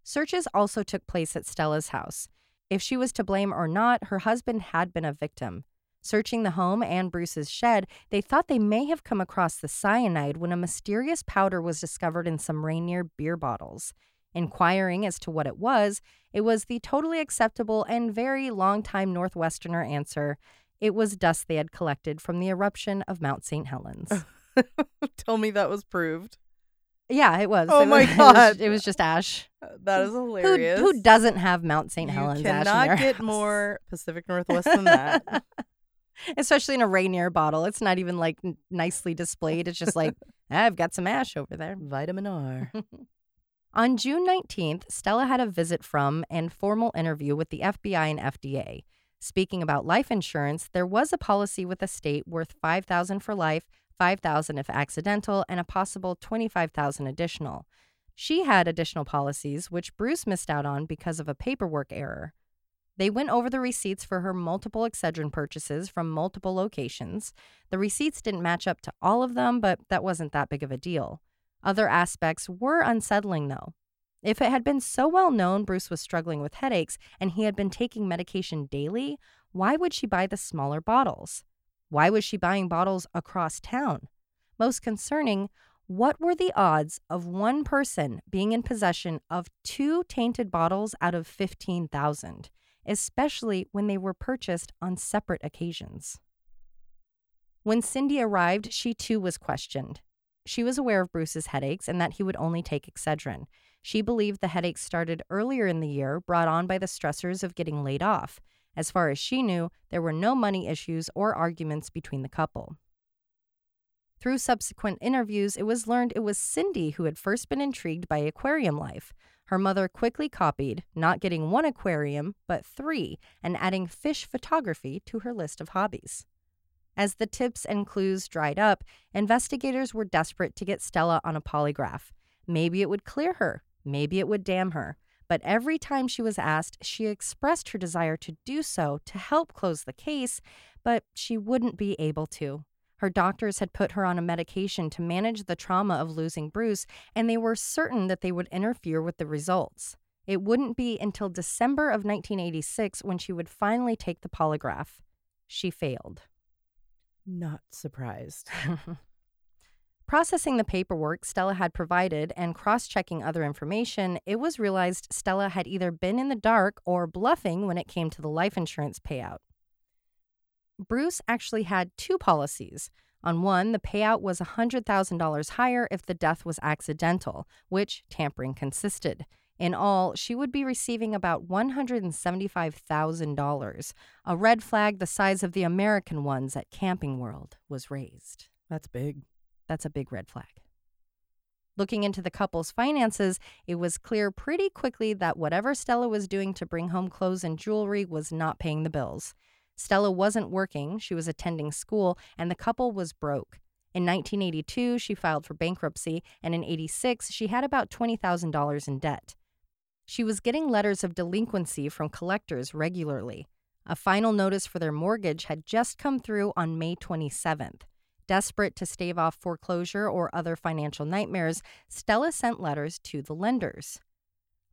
Speaker 1: Searches also took place at Stella's house. If she was to blame or not, her husband had been a victim. Searching the home and Bruce's shed, they thought they may have come across the cyanide when a mysterious powder was discovered in some Rainier beer bottles. Inquiring as to what it was, it was the totally acceptable and very long-time Northwesterner answer it was dust they had collected from the eruption of Mount St. Helens.
Speaker 2: Tell me that was proved.
Speaker 1: Yeah, it was.
Speaker 2: Oh
Speaker 1: it
Speaker 2: my
Speaker 1: was,
Speaker 2: God.
Speaker 1: It was, it was just ash.
Speaker 2: Uh, that is
Speaker 1: Who,
Speaker 2: hilarious.
Speaker 1: who doesn't have Mount St.
Speaker 2: you
Speaker 1: Helens ash in
Speaker 2: cannot get
Speaker 1: house?
Speaker 2: more Pacific Northwest than that.
Speaker 1: Especially in a Rainier bottle. It's not even like n- nicely displayed. It's just like, "Ah, I've got some ash over there.
Speaker 2: Vitamin R.
Speaker 1: On June 19th, Stella had a visit from and formal interview with the FBI and FDA. Speaking about life insurance, there was a policy with the state worth 5000 for life, 5000 if accidental, and a possible 25000 additional. She had additional policies which Bruce missed out on because of a paperwork error. They went over the receipts for her multiple Excedrin purchases from multiple locations. The receipts didn't match up to all of them, but that wasn't that big of a deal. Other aspects were unsettling, though. If it had been so well known Bruce was struggling with headaches and he had been taking medication daily, why would she buy the smaller bottles? Why was she buying bottles across town? Most concerning, what were the odds of one person being in possession of two tainted bottles out of 15,000? Especially when they were purchased on separate occasions. When Cindy arrived, she too was questioned. She was aware of Bruce's headaches and that he would only take Excedrin. She believed the headaches started earlier in the year, brought on by the stressors of getting laid off. As far as she knew, there were no money issues or arguments between the couple. Through subsequent interviews, it was learned it was Cindy who had first been intrigued by aquarium life. Her mother quickly copied, not getting one aquarium, but three, and adding fish photography to her list of hobbies. As the tips and clues dried up, investigators were desperate to get Stella on a polygraph. Maybe it would clear her, maybe it would damn her. But every time she was asked, she expressed her desire to do so to help close the case, but she wouldn't be able to. Her doctors had put her on a medication to manage the trauma of losing Bruce, and they were certain that they would interfere with the results. It wouldn't be until December of 1986 when she would finally take the polygraph. She failed.
Speaker 2: Not surprised.
Speaker 1: Processing the paperwork Stella had provided and cross checking other information, it was realized Stella had either been in the dark or bluffing when it came to the life insurance payout. Bruce actually had two policies. On one, the payout was $100,000 higher if the death was accidental, which tampering consisted. In all, she would be receiving about $175,000. A red flag the size of the American ones at Camping World was raised.
Speaker 2: That's big.
Speaker 1: That's a big red flag. Looking into the couple's finances, it was clear pretty quickly that whatever Stella was doing to bring home clothes and jewelry was not paying the bills. Stella wasn't working, she was attending school, and the couple was broke. In 1982, she filed for bankruptcy, and in 86, she had about $20,000 in debt. She was getting letters of delinquency from collectors regularly. A final notice for their mortgage had just come through on May 27th. Desperate to stave off foreclosure or other financial nightmares, Stella sent letters to the lenders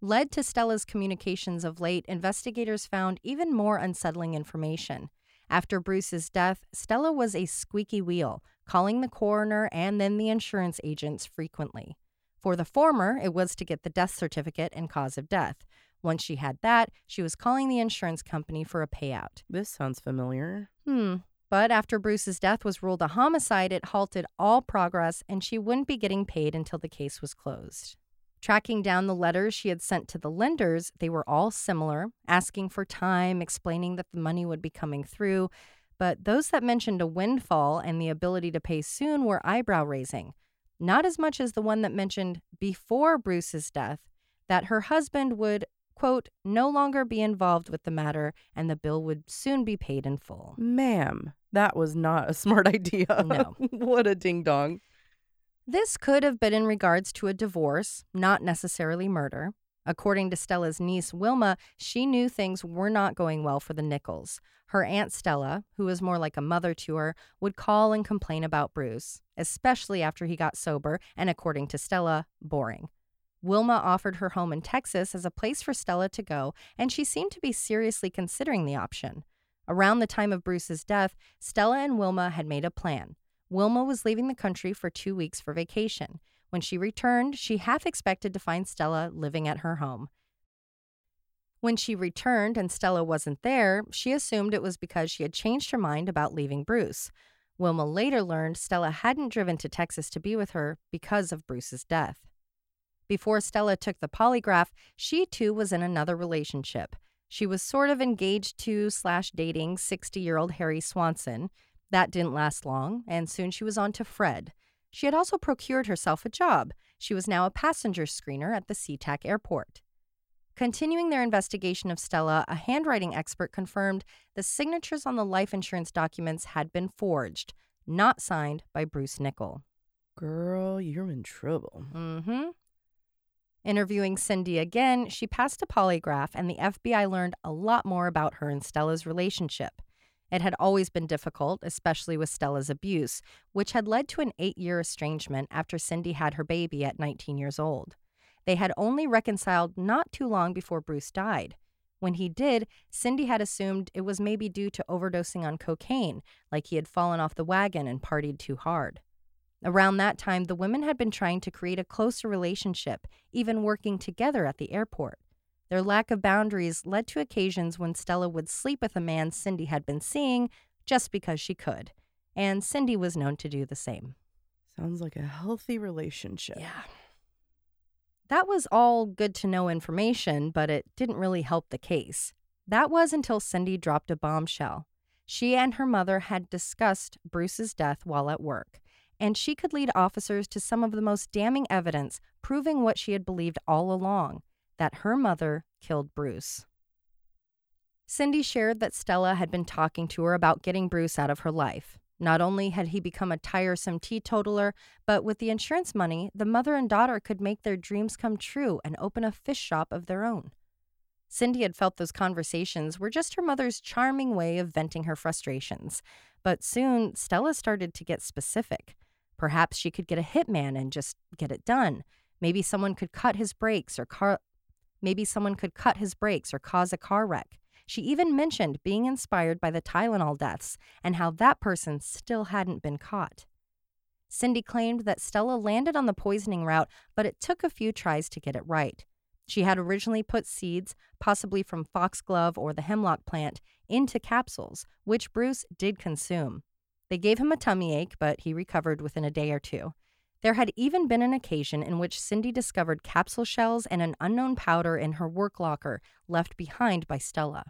Speaker 1: led to Stella's communications of late, investigators found even more unsettling information. After Bruce's death, Stella was a squeaky wheel, calling the coroner and then the insurance agents frequently. For the former, it was to get the death certificate and cause of death. Once she had that, she was calling the insurance company for a payout.
Speaker 2: This sounds familiar.
Speaker 1: Hmm. But after Bruce's death was ruled a homicide, it halted all progress and she wouldn't be getting paid until the case was closed. Tracking down the letters she had sent to the lenders, they were all similar, asking for time, explaining that the money would be coming through. But those that mentioned a windfall and the ability to pay soon were eyebrow raising. Not as much as the one that mentioned before Bruce's death that her husband would, quote, no longer be involved with the matter and the bill would soon be paid in full.
Speaker 2: Ma'am, that was not a smart idea.
Speaker 1: No.
Speaker 2: what a ding dong.
Speaker 1: This could have been in regards to a divorce, not necessarily murder. According to Stella's niece, Wilma, she knew things were not going well for the Nickells. Her Aunt Stella, who was more like a mother to her, would call and complain about Bruce, especially after he got sober and, according to Stella, boring. Wilma offered her home in Texas as a place for Stella to go, and she seemed to be seriously considering the option. Around the time of Bruce's death, Stella and Wilma had made a plan. Wilma was leaving the country for two weeks for vacation. When she returned, she half expected to find Stella living at her home. When she returned and Stella wasn't there, she assumed it was because she had changed her mind about leaving Bruce. Wilma later learned Stella hadn't driven to Texas to be with her because of Bruce's death. Before Stella took the polygraph, she too was in another relationship. She was sort of engaged to slash dating 60 year old Harry Swanson. That didn't last long, and soon she was on to Fred. She had also procured herself a job. She was now a passenger screener at the SeaTac airport. Continuing their investigation of Stella, a handwriting expert confirmed the signatures on the life insurance documents had been forged, not signed by Bruce Nickell.
Speaker 2: Girl, you're in trouble.
Speaker 1: Mm-hmm. Interviewing Cindy again, she passed a polygraph, and the FBI learned a lot more about her and Stella's relationship. It had always been difficult, especially with Stella's abuse, which had led to an eight year estrangement after Cindy had her baby at 19 years old. They had only reconciled not too long before Bruce died. When he did, Cindy had assumed it was maybe due to overdosing on cocaine, like he had fallen off the wagon and partied too hard. Around that time, the women had been trying to create a closer relationship, even working together at the airport. Their lack of boundaries led to occasions when Stella would sleep with a man Cindy had been seeing just because she could, and Cindy was known to do the same.
Speaker 2: Sounds like a healthy relationship.
Speaker 1: Yeah. That was all good to know information, but it didn't really help the case. That was until Cindy dropped a bombshell. She and her mother had discussed Bruce's death while at work, and she could lead officers to some of the most damning evidence proving what she had believed all along that her mother killed Bruce. Cindy shared that Stella had been talking to her about getting Bruce out of her life. Not only had he become a tiresome teetotaler, but with the insurance money, the mother and daughter could make their dreams come true and open a fish shop of their own. Cindy had felt those conversations were just her mother's charming way of venting her frustrations. But soon, Stella started to get specific. Perhaps she could get a hitman and just get it done. Maybe someone could cut his brakes or car- maybe someone could cut his brakes or cause a car wreck. She even mentioned being inspired by the Tylenol deaths and how that person still hadn't been caught. Cindy claimed that Stella landed on the poisoning route, but it took a few tries to get it right. She had originally put seeds, possibly from foxglove or the hemlock plant, into capsules, which Bruce did consume. They gave him a tummy ache, but he recovered within a day or two. There had even been an occasion in which Cindy discovered capsule shells and an unknown powder in her work locker left behind by Stella.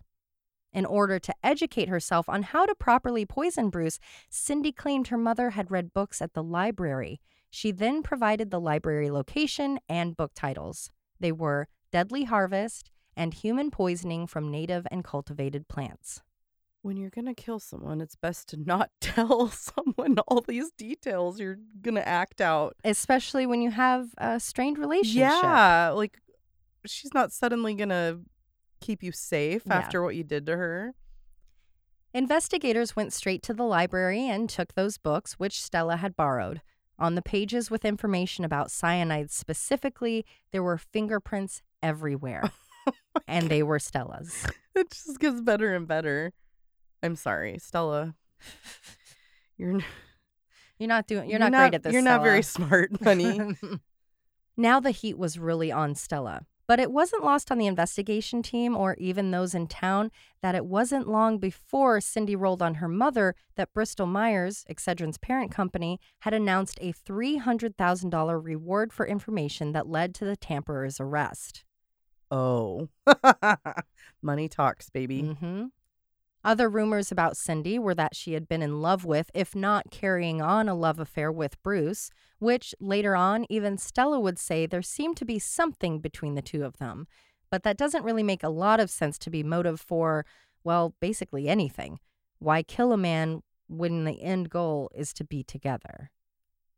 Speaker 1: In order to educate herself on how to properly poison Bruce, Cindy claimed her mother had read books at the library. She then provided the library location and book titles. They were Deadly Harvest and Human Poisoning from Native and Cultivated Plants.
Speaker 2: When you're going to kill someone, it's best to not tell someone all these details you're going to act out.
Speaker 1: Especially when you have a strained relationship.
Speaker 2: Yeah, like she's not suddenly going to keep you safe
Speaker 1: Yeah.
Speaker 2: after what you did to her.
Speaker 1: Investigators went straight to the library and took those books, which Stella had borrowed. On the pages with information about cyanide specifically, there were fingerprints everywhere, oh and they were Stella's.
Speaker 2: It just gets better and better. I'm sorry, Stella. You're
Speaker 1: You're not doing. You're,
Speaker 2: you're
Speaker 1: not, great at this.
Speaker 2: You're not very smart, honey.
Speaker 1: now the heat was really on Stella. But it wasn't lost on the investigation team or even those in town that it wasn't long before Cindy rolled on her mother that Bristol Myers, Excedrin's parent company, had announced a $300,000 reward for information that led to the Tamperer's arrest.
Speaker 2: oh, money talks, baby.
Speaker 1: hmm Other rumors about Cindy were that she had been in love with, if not carrying on a love affair with Bruce, which later on, even Stella would say there seemed to be something between the two of them. But that doesn't really make a lot of sense to be motive for, well, basically anything. Why kill a man when the end goal is to be together?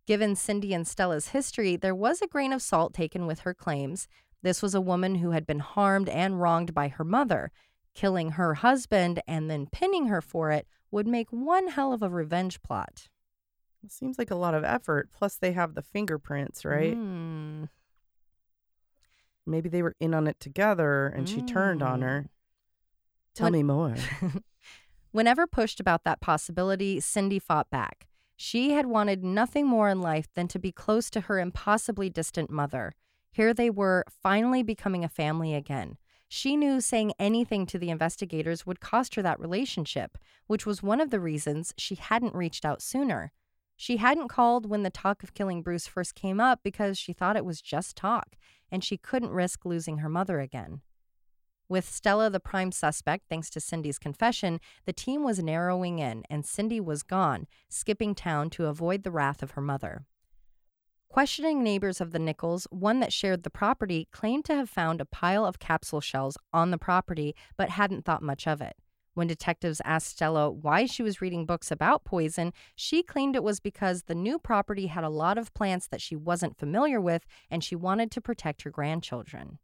Speaker 1: Given Cindy and Stella's history, there was a grain of salt taken with her claims. This was a woman who had been harmed and wronged by her mother. Killing her husband and then pinning her for it would make one hell of a revenge plot.
Speaker 2: It seems like a lot of effort. Plus, they have the fingerprints, right?
Speaker 1: Mm.
Speaker 2: Maybe they were in on it together and she turned on her. Tell
Speaker 1: When-
Speaker 2: me more.
Speaker 1: Whenever pushed about that possibility, Cindy fought back. She had wanted nothing more in life than to be close to her impossibly distant mother. Here they were, finally becoming a family again. She knew saying anything to the investigators would cost her that relationship, which was one of the reasons she hadn't reached out sooner. She hadn't called when the talk of killing Bruce first came up because she thought it was just talk, and she couldn't risk losing her mother again. With Stella the prime suspect, thanks to Cindy's confession, the team was narrowing in, and Cindy was gone, skipping town to avoid the wrath of her mother. Questioning neighbors of the Nickells, one that shared the property claimed to have found a pile of capsule shells on the property but hadn't thought much of it. When detectives asked Stella why she was reading books about poison, she claimed it was because the new property had a lot of plants that she wasn't familiar with and she wanted to protect her grandchildren.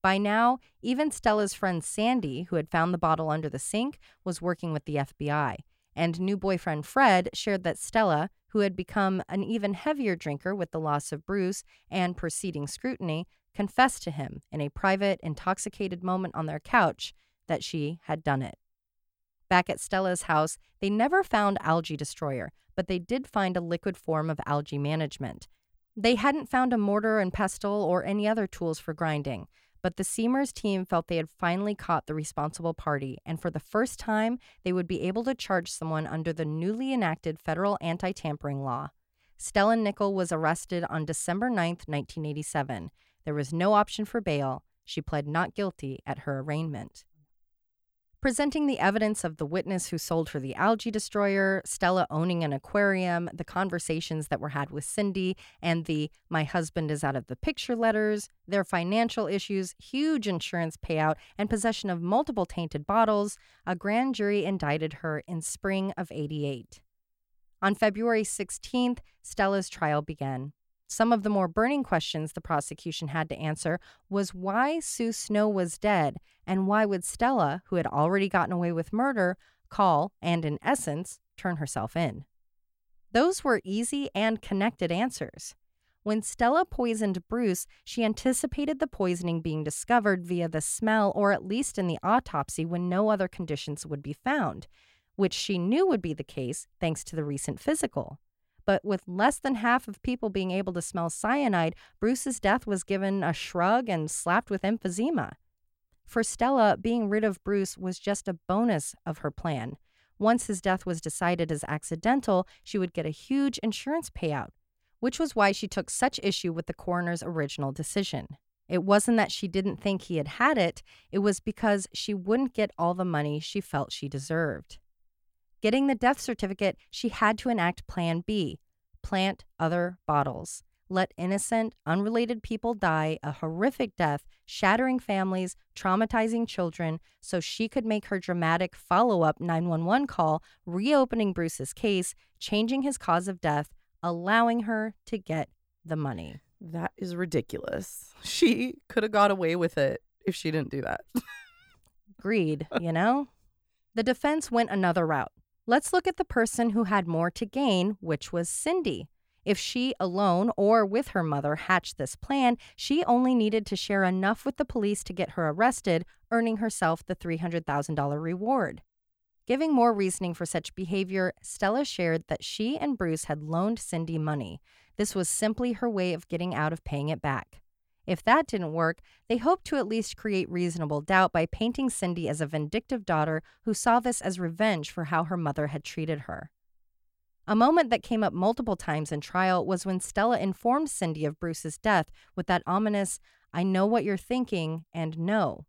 Speaker 1: By now, even Stella's friend Sandy, who had found the bottle under the sink, was working with the FBI. And new boyfriend Fred shared that Stella, who had become an even heavier drinker with the loss of Bruce and preceding scrutiny, confessed to him in a private, intoxicated moment on their couch that she had done it. Back at Stella's house, they never found Algae Destroyer, but they did find a liquid form of algae management. They hadn't found a mortar and pestle or any other tools for grinding, but the SEAMURS team felt they had finally caught the responsible party, and for the first time, they would be able to charge someone under the newly enacted federal anti tampering law. Stella Nickell was arrested on December 9, 1987. There was no option for bail. She pled not guilty at her arraignment. Presenting the evidence of the witness who sold her the algae destroyer, Stella owning an aquarium, the conversations that were had with Cindy, and the my husband is out of the picture letters, their financial issues, huge insurance payout, and possession of multiple tainted bottles, a grand jury indicted her in spring of 88. On February 16th, Stella's trial began. Some of the more burning questions the prosecution had to answer was why Sue Snow was dead and why would Stella, who had already gotten away with murder, call and, in essence, turn herself in? Those were easy and connected answers. When Stella poisoned Bruce, she anticipated the poisoning being discovered via the smell or at least in the autopsy when no other conditions would be found, which she knew would be the case thanks to the recent physical. But with less than half of people being able to smell cyanide, Bruce's death was given a shrug and slapped with emphysema. For Stella, being rid of Bruce was just a bonus of her plan. Once his death was decided as accidental, she would get a huge insurance payout, which was why she took such issue with the coroner's original decision. It wasn't that she didn't think he had had it, it was because she wouldn't get all the money she felt she deserved. Getting the death certificate, she had to enact Plan B plant other bottles. Let innocent, unrelated people die a horrific death, shattering families, traumatizing children, so she could make her dramatic follow up 911 call, reopening Bruce's case, changing his cause of death, allowing her to get the money.
Speaker 2: That is ridiculous. She could have got away with it if she didn't do that.
Speaker 1: Greed, you know? The defense went another route. Let's look at the person who had more to gain, which was Cindy. If she alone or with her mother hatched this plan, she only needed to share enough with the police to get her arrested, earning herself the $300,000 reward. Giving more reasoning for such behavior, Stella shared that she and Bruce had loaned Cindy money. This was simply her way of getting out of paying it back. If that didn't work, they hoped to at least create reasonable doubt by painting Cindy as a vindictive daughter who saw this as revenge for how her mother had treated her. A moment that came up multiple times in trial was when Stella informed Cindy of Bruce's death with that ominous, I know what you're thinking, and no.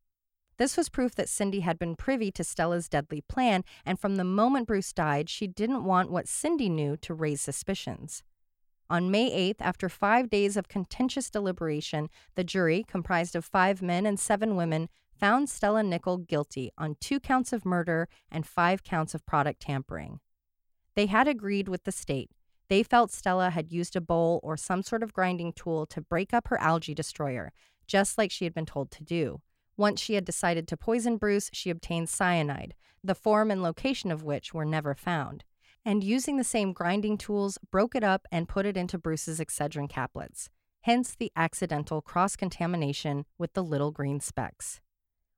Speaker 1: This was proof that Cindy had been privy to Stella's deadly plan, and from the moment Bruce died, she didn't want what Cindy knew to raise suspicions. On May 8th, after five days of contentious deliberation, the jury, comprised of five men and seven women, found Stella Nickell guilty on two counts of murder and five counts of product tampering. They had agreed with the state. They felt Stella had used a bowl or some sort of grinding tool to break up her algae destroyer, just like she had been told to do. Once she had decided to poison Bruce, she obtained cyanide, the form and location of which were never found and using the same grinding tools, broke it up and put it into Bruce's Excedrin caplets, hence the accidental cross contamination with the little green specks.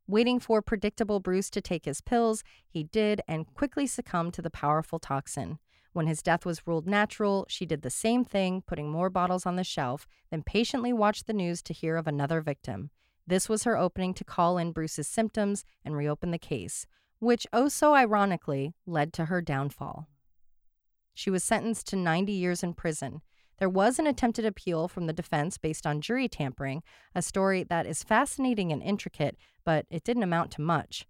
Speaker 1: Waiting for predictable Bruce to take his pills, he did and quickly succumbed to the powerful toxin. When his death was ruled natural, she did the same thing, putting more bottles on the shelf, then patiently watched the news to hear of another victim. This was her opening to call in Bruce's symptoms and reopen the case, which, oh so ironically, led to her downfall. She was sentenced to 90 years in prison. There was an attempted appeal from the defense based on jury tampering, a story that is fascinating and intricate, but it didn't amount to much.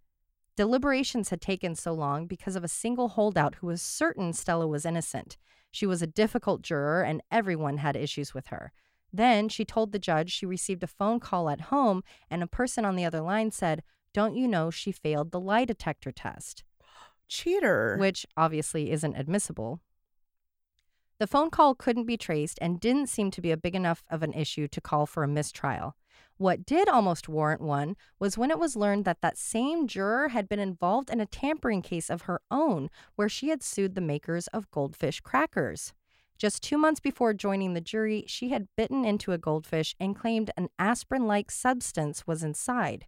Speaker 1: Deliberations had taken so long because of a single holdout who was certain Stella was innocent. She was a difficult juror, and everyone had issues with her. Then she told the judge she received a phone call at home, and a person on the other line said, Don't you know she failed the lie detector test?
Speaker 2: Cheater.
Speaker 1: Which obviously isn't admissible. The phone call couldn't be traced and didn't seem to be a big enough of an issue to call for a mistrial. What did almost warrant one was when it was learned that that same juror had been involved in a tampering case of her own where she had sued the makers of goldfish crackers. Just two months before joining the jury, she had bitten into a goldfish and claimed an aspirin like substance was inside.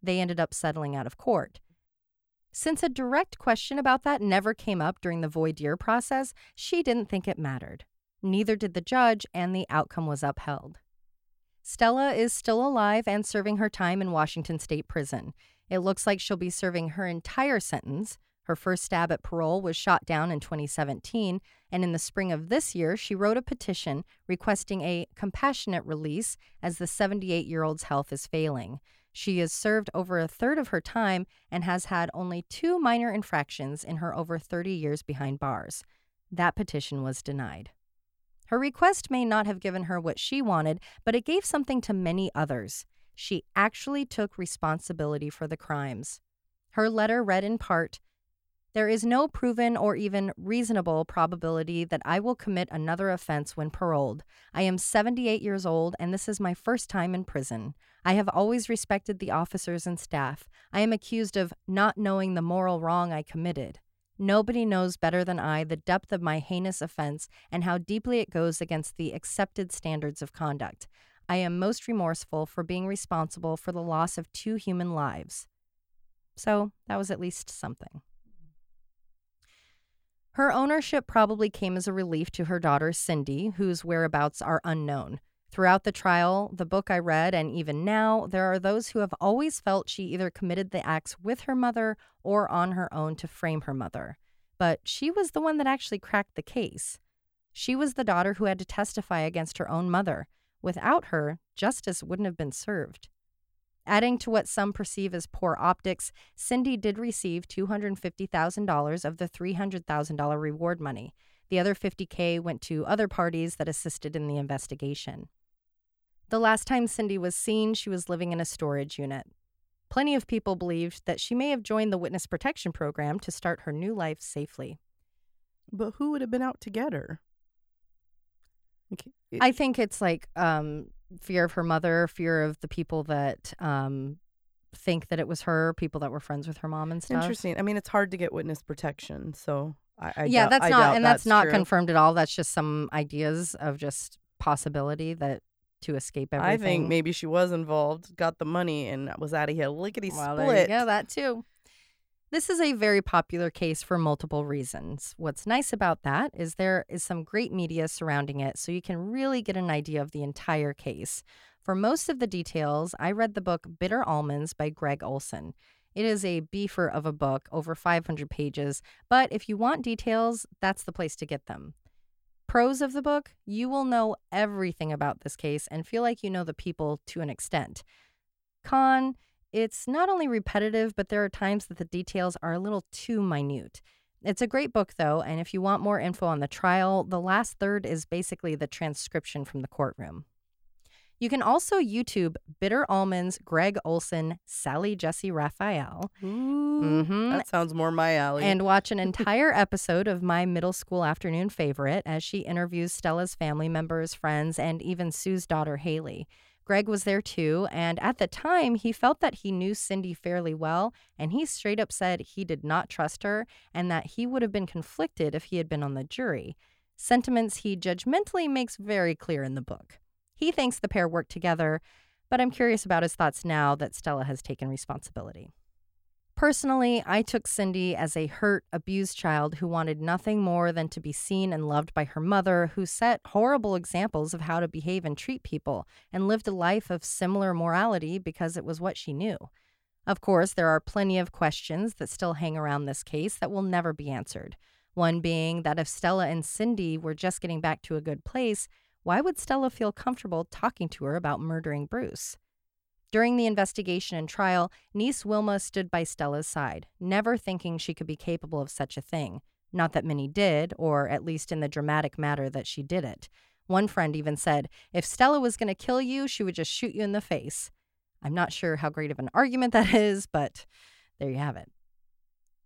Speaker 1: They ended up settling out of court. Since a direct question about that never came up during the voir dire process, she didn't think it mattered. Neither did the judge, and the outcome was upheld. Stella is still alive and serving her time in Washington State Prison. It looks like she'll be serving her entire sentence. Her first stab at parole was shot down in 2017, and in the spring of this year, she wrote a petition requesting a compassionate release as the 78 year old's health is failing. She has served over a third of her time and has had only two minor infractions in her over 30 years behind bars. That petition was denied. Her request may not have given her what she wanted, but it gave something to many others. She actually took responsibility for the crimes. Her letter read in part There is no proven or even reasonable probability that I will commit another offense when paroled. I am 78 years old, and this is my first time in prison. I have always respected the officers and staff. I am accused of not knowing the moral wrong I committed. Nobody knows better than I the depth of my heinous offense and how deeply it goes against the accepted standards of conduct. I am most remorseful for being responsible for the loss of two human lives. So that was at least something. Her ownership probably came as a relief to her daughter, Cindy, whose whereabouts are unknown. Throughout the trial, the book I read, and even now, there are those who have always felt she either committed the acts with her mother or on her own to frame her mother. But she was the one that actually cracked the case. She was the daughter who had to testify against her own mother. Without her, justice wouldn't have been served. Adding to what some perceive as poor optics, Cindy did receive $250,000 of the $300,000 reward money. The other 50K went to other parties that assisted in the investigation. The last time Cindy was seen, she was living in a storage unit. Plenty of people believed that she may have joined the Witness Protection Program to start her new life safely.
Speaker 2: But who would have been out to get her?
Speaker 1: Okay. I think it's like um, fear of her mother, fear of the people that um, think that it was her, people that were friends with her mom and stuff.
Speaker 2: Interesting. I mean, it's hard to get witness protection, so I, I
Speaker 1: yeah,
Speaker 2: doubt,
Speaker 1: that's
Speaker 2: I
Speaker 1: not, and that's,
Speaker 2: that's
Speaker 1: not
Speaker 2: true.
Speaker 1: confirmed at all. That's just some ideas of just possibility that to escape everything.
Speaker 2: I think maybe she was involved, got the money, and was out of here lickety
Speaker 1: well,
Speaker 2: split.
Speaker 1: there you go, that too. This is a very popular case for multiple reasons. What's nice about that is there is some great media surrounding it, so you can really get an idea of the entire case. For most of the details, I read the book Bitter Almonds by Gregg Olsen. It is a beefer of a book, over 500 pages, but if you want details, that's the place to get them. Pros of the book, you will know everything about this case and feel like you know the people to an extent. Con, it's not only repetitive, but there are times that the details are a little too minute. It's a great book, though, and if you want more info on the trial, the last third is basically the transcription from the courtroom. You can also YouTube Bitter Almonds, Gregg Olsen, Sally Jessy Raphael.
Speaker 2: Ooh,
Speaker 1: Mhm.
Speaker 2: That sounds more my alley.
Speaker 1: And watch an entire episode of my middle school afternoon favorite as she interviews Stella's family members, friends, and even Sue's daughter, Haley. Greg was there too, and at the time, he felt that he knew Cindy fairly well, and he straight up said he did not trust her and that he would have been conflicted if he had been on the jury. Sentiments he judgmentally makes very clear in the book. He thinks the pair worked together, but I'm curious about his thoughts now that Stella has taken responsibility. Personally, I took Cindy as a hurt, abused child who wanted nothing more than to be seen and loved by her mother, who set horrible examples of how to behave and treat people, and lived a life of similar morality because it was what she knew. Of course, there are plenty of questions that still hang around this case that will never be answered. One being that if Stella and Cindy were just getting back to a good place, why would Stella feel comfortable talking to her about murdering Bruce? During the investigation and trial, niece Wilma stood by Stella's side, never thinking she could be capable of such a thing. Not that many did, or at least in the dramatic manner that she did it. One friend even said, if Stella was going to kill you, she would just shoot you in the face. I'm not sure how great of an argument that is, but there you have it.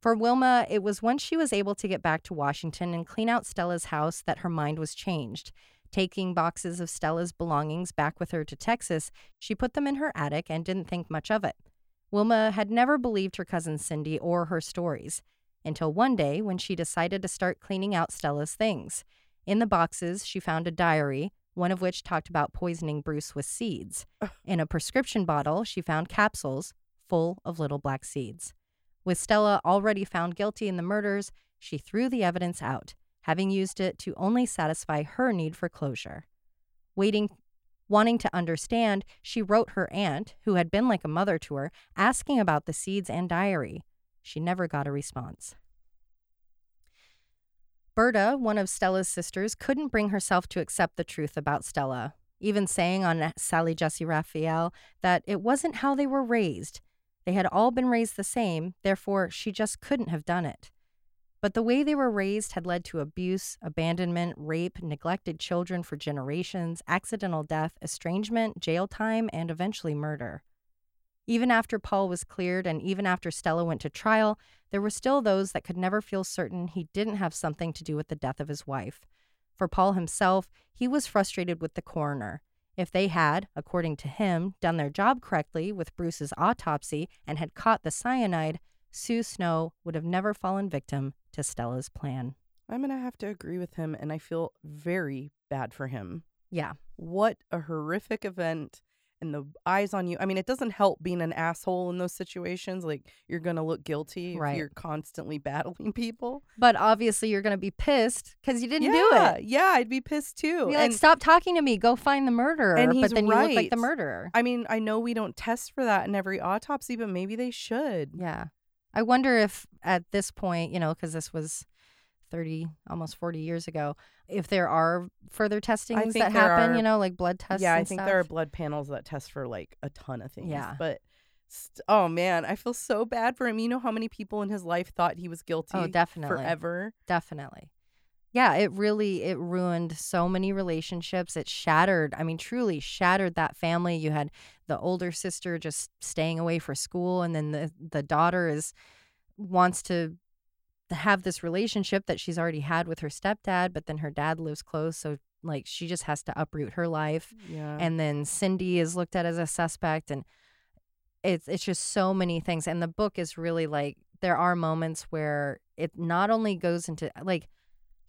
Speaker 1: For Wilma, it was once she was able to get back to Washington and clean out Stella's house that her mind was changed. Taking boxes of Stella's belongings back with her to Texas, she put them in her attic and didn't think much of it. Wilma had never believed her cousin Cindy or her stories until one day when she decided to start cleaning out Stella's things. In the boxes, she found a diary, one of which talked about poisoning Bruce with seeds. In a prescription bottle, she found capsules full of little black seeds. With Stella already found guilty in the murders, she threw the evidence out, having used it to only satisfy her need for closure. Waiting, wanting to understand, she wrote her aunt, who had been like a mother to her, asking about the seeds and diary. She never got a response. Berta, one of Stella's sisters, couldn't bring herself to accept the truth about Stella, even saying on Sally Jessy Raphael that it wasn't how they were raised. They had all been raised the same, therefore, she just couldn't have done it. But the way they were raised had led to abuse, abandonment, rape, neglected children for generations, accidental death, estrangement, jail time, and eventually murder. Even after Paul was cleared and even after Stella went to trial, there were still those that could never feel certain he didn't have something to do with the death of his wife. For Paul himself, he was frustrated with the coroner. If they had, according to him, done their job correctly with Bruce's autopsy and had caught the cyanide, Sue Snow would have never fallen victim to Stella's plan.
Speaker 2: I'm going to have to agree with him, and I feel very bad for him.
Speaker 1: Yeah.
Speaker 2: What a horrific event and the eyes on you. I mean, it doesn't help being an asshole in those situations. Like you're gonna look guilty
Speaker 1: Right.
Speaker 2: if you're constantly battling people.
Speaker 1: But obviously, you're going to be pissed because you didn't
Speaker 2: yeah,
Speaker 1: do it.
Speaker 2: Yeah, I'd be pissed too.
Speaker 1: Be like,
Speaker 2: and
Speaker 1: stop talking to me. Go find the murderer.
Speaker 2: And he's
Speaker 1: but then you look like the murderer.
Speaker 2: I mean, I know we don't test for that in every autopsy, but maybe they should.
Speaker 1: Yeah. I wonder if at this point, you know, because this was 30, almost 40 years ago, if there are further testings that happen,
Speaker 2: are-
Speaker 1: you know, like blood tests.
Speaker 2: yeah, I think there are blood panels that test for like a ton of things.
Speaker 1: Yeah.
Speaker 2: But st- oh man, I feel so bad for him. You know how many people in his life thought he was oh, guilty
Speaker 1: Oh, definitely.
Speaker 2: forever?
Speaker 1: Definitely. Yeah, it really it ruined so many relationships. It shattered, I mean truly shattered that family. You had the older sister just staying away for school and then the the daughter is wants to have this relationship that she's already had with her stepdad, but then her dad lives close, so like she just has to uproot her life.
Speaker 2: Yeah.
Speaker 1: and then Cindy is looked at as a suspect and it's it's just so many things and the book is really like there are moments where it not only goes into like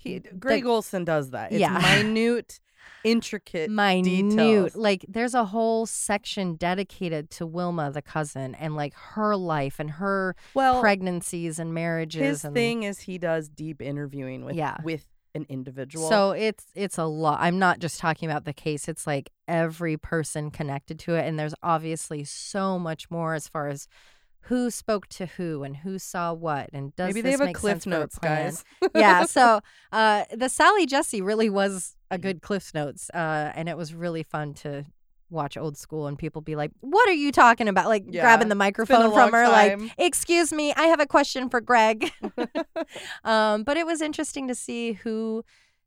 Speaker 2: He, Gregg Olsen does that. It's
Speaker 1: Yeah.
Speaker 2: minute, intricate
Speaker 1: minute
Speaker 2: details.
Speaker 1: like there's a whole section dedicated to Wilma the cousin and like her life and her
Speaker 2: Well,
Speaker 1: pregnancies and marriages
Speaker 2: his
Speaker 1: and
Speaker 2: thing is he does deep interviewing with
Speaker 1: Yeah.
Speaker 2: with an individual.
Speaker 1: So it's it's a lot. I'm not just talking about the case. It's like every person connected to it and there's obviously so much more as far as who spoke to who and who saw what and does
Speaker 2: maybe
Speaker 1: this
Speaker 2: they have a cliff notes,
Speaker 1: plan?
Speaker 2: guys.
Speaker 1: yeah, so uh the Sally Jessy really was a good cliff notes uh and it was really fun to watch old school and people be like, "What are you talking about?" Like
Speaker 2: Yeah,
Speaker 1: grabbing the microphone from her like, "Excuse me, I have a question for Greg." um, but it was interesting to see who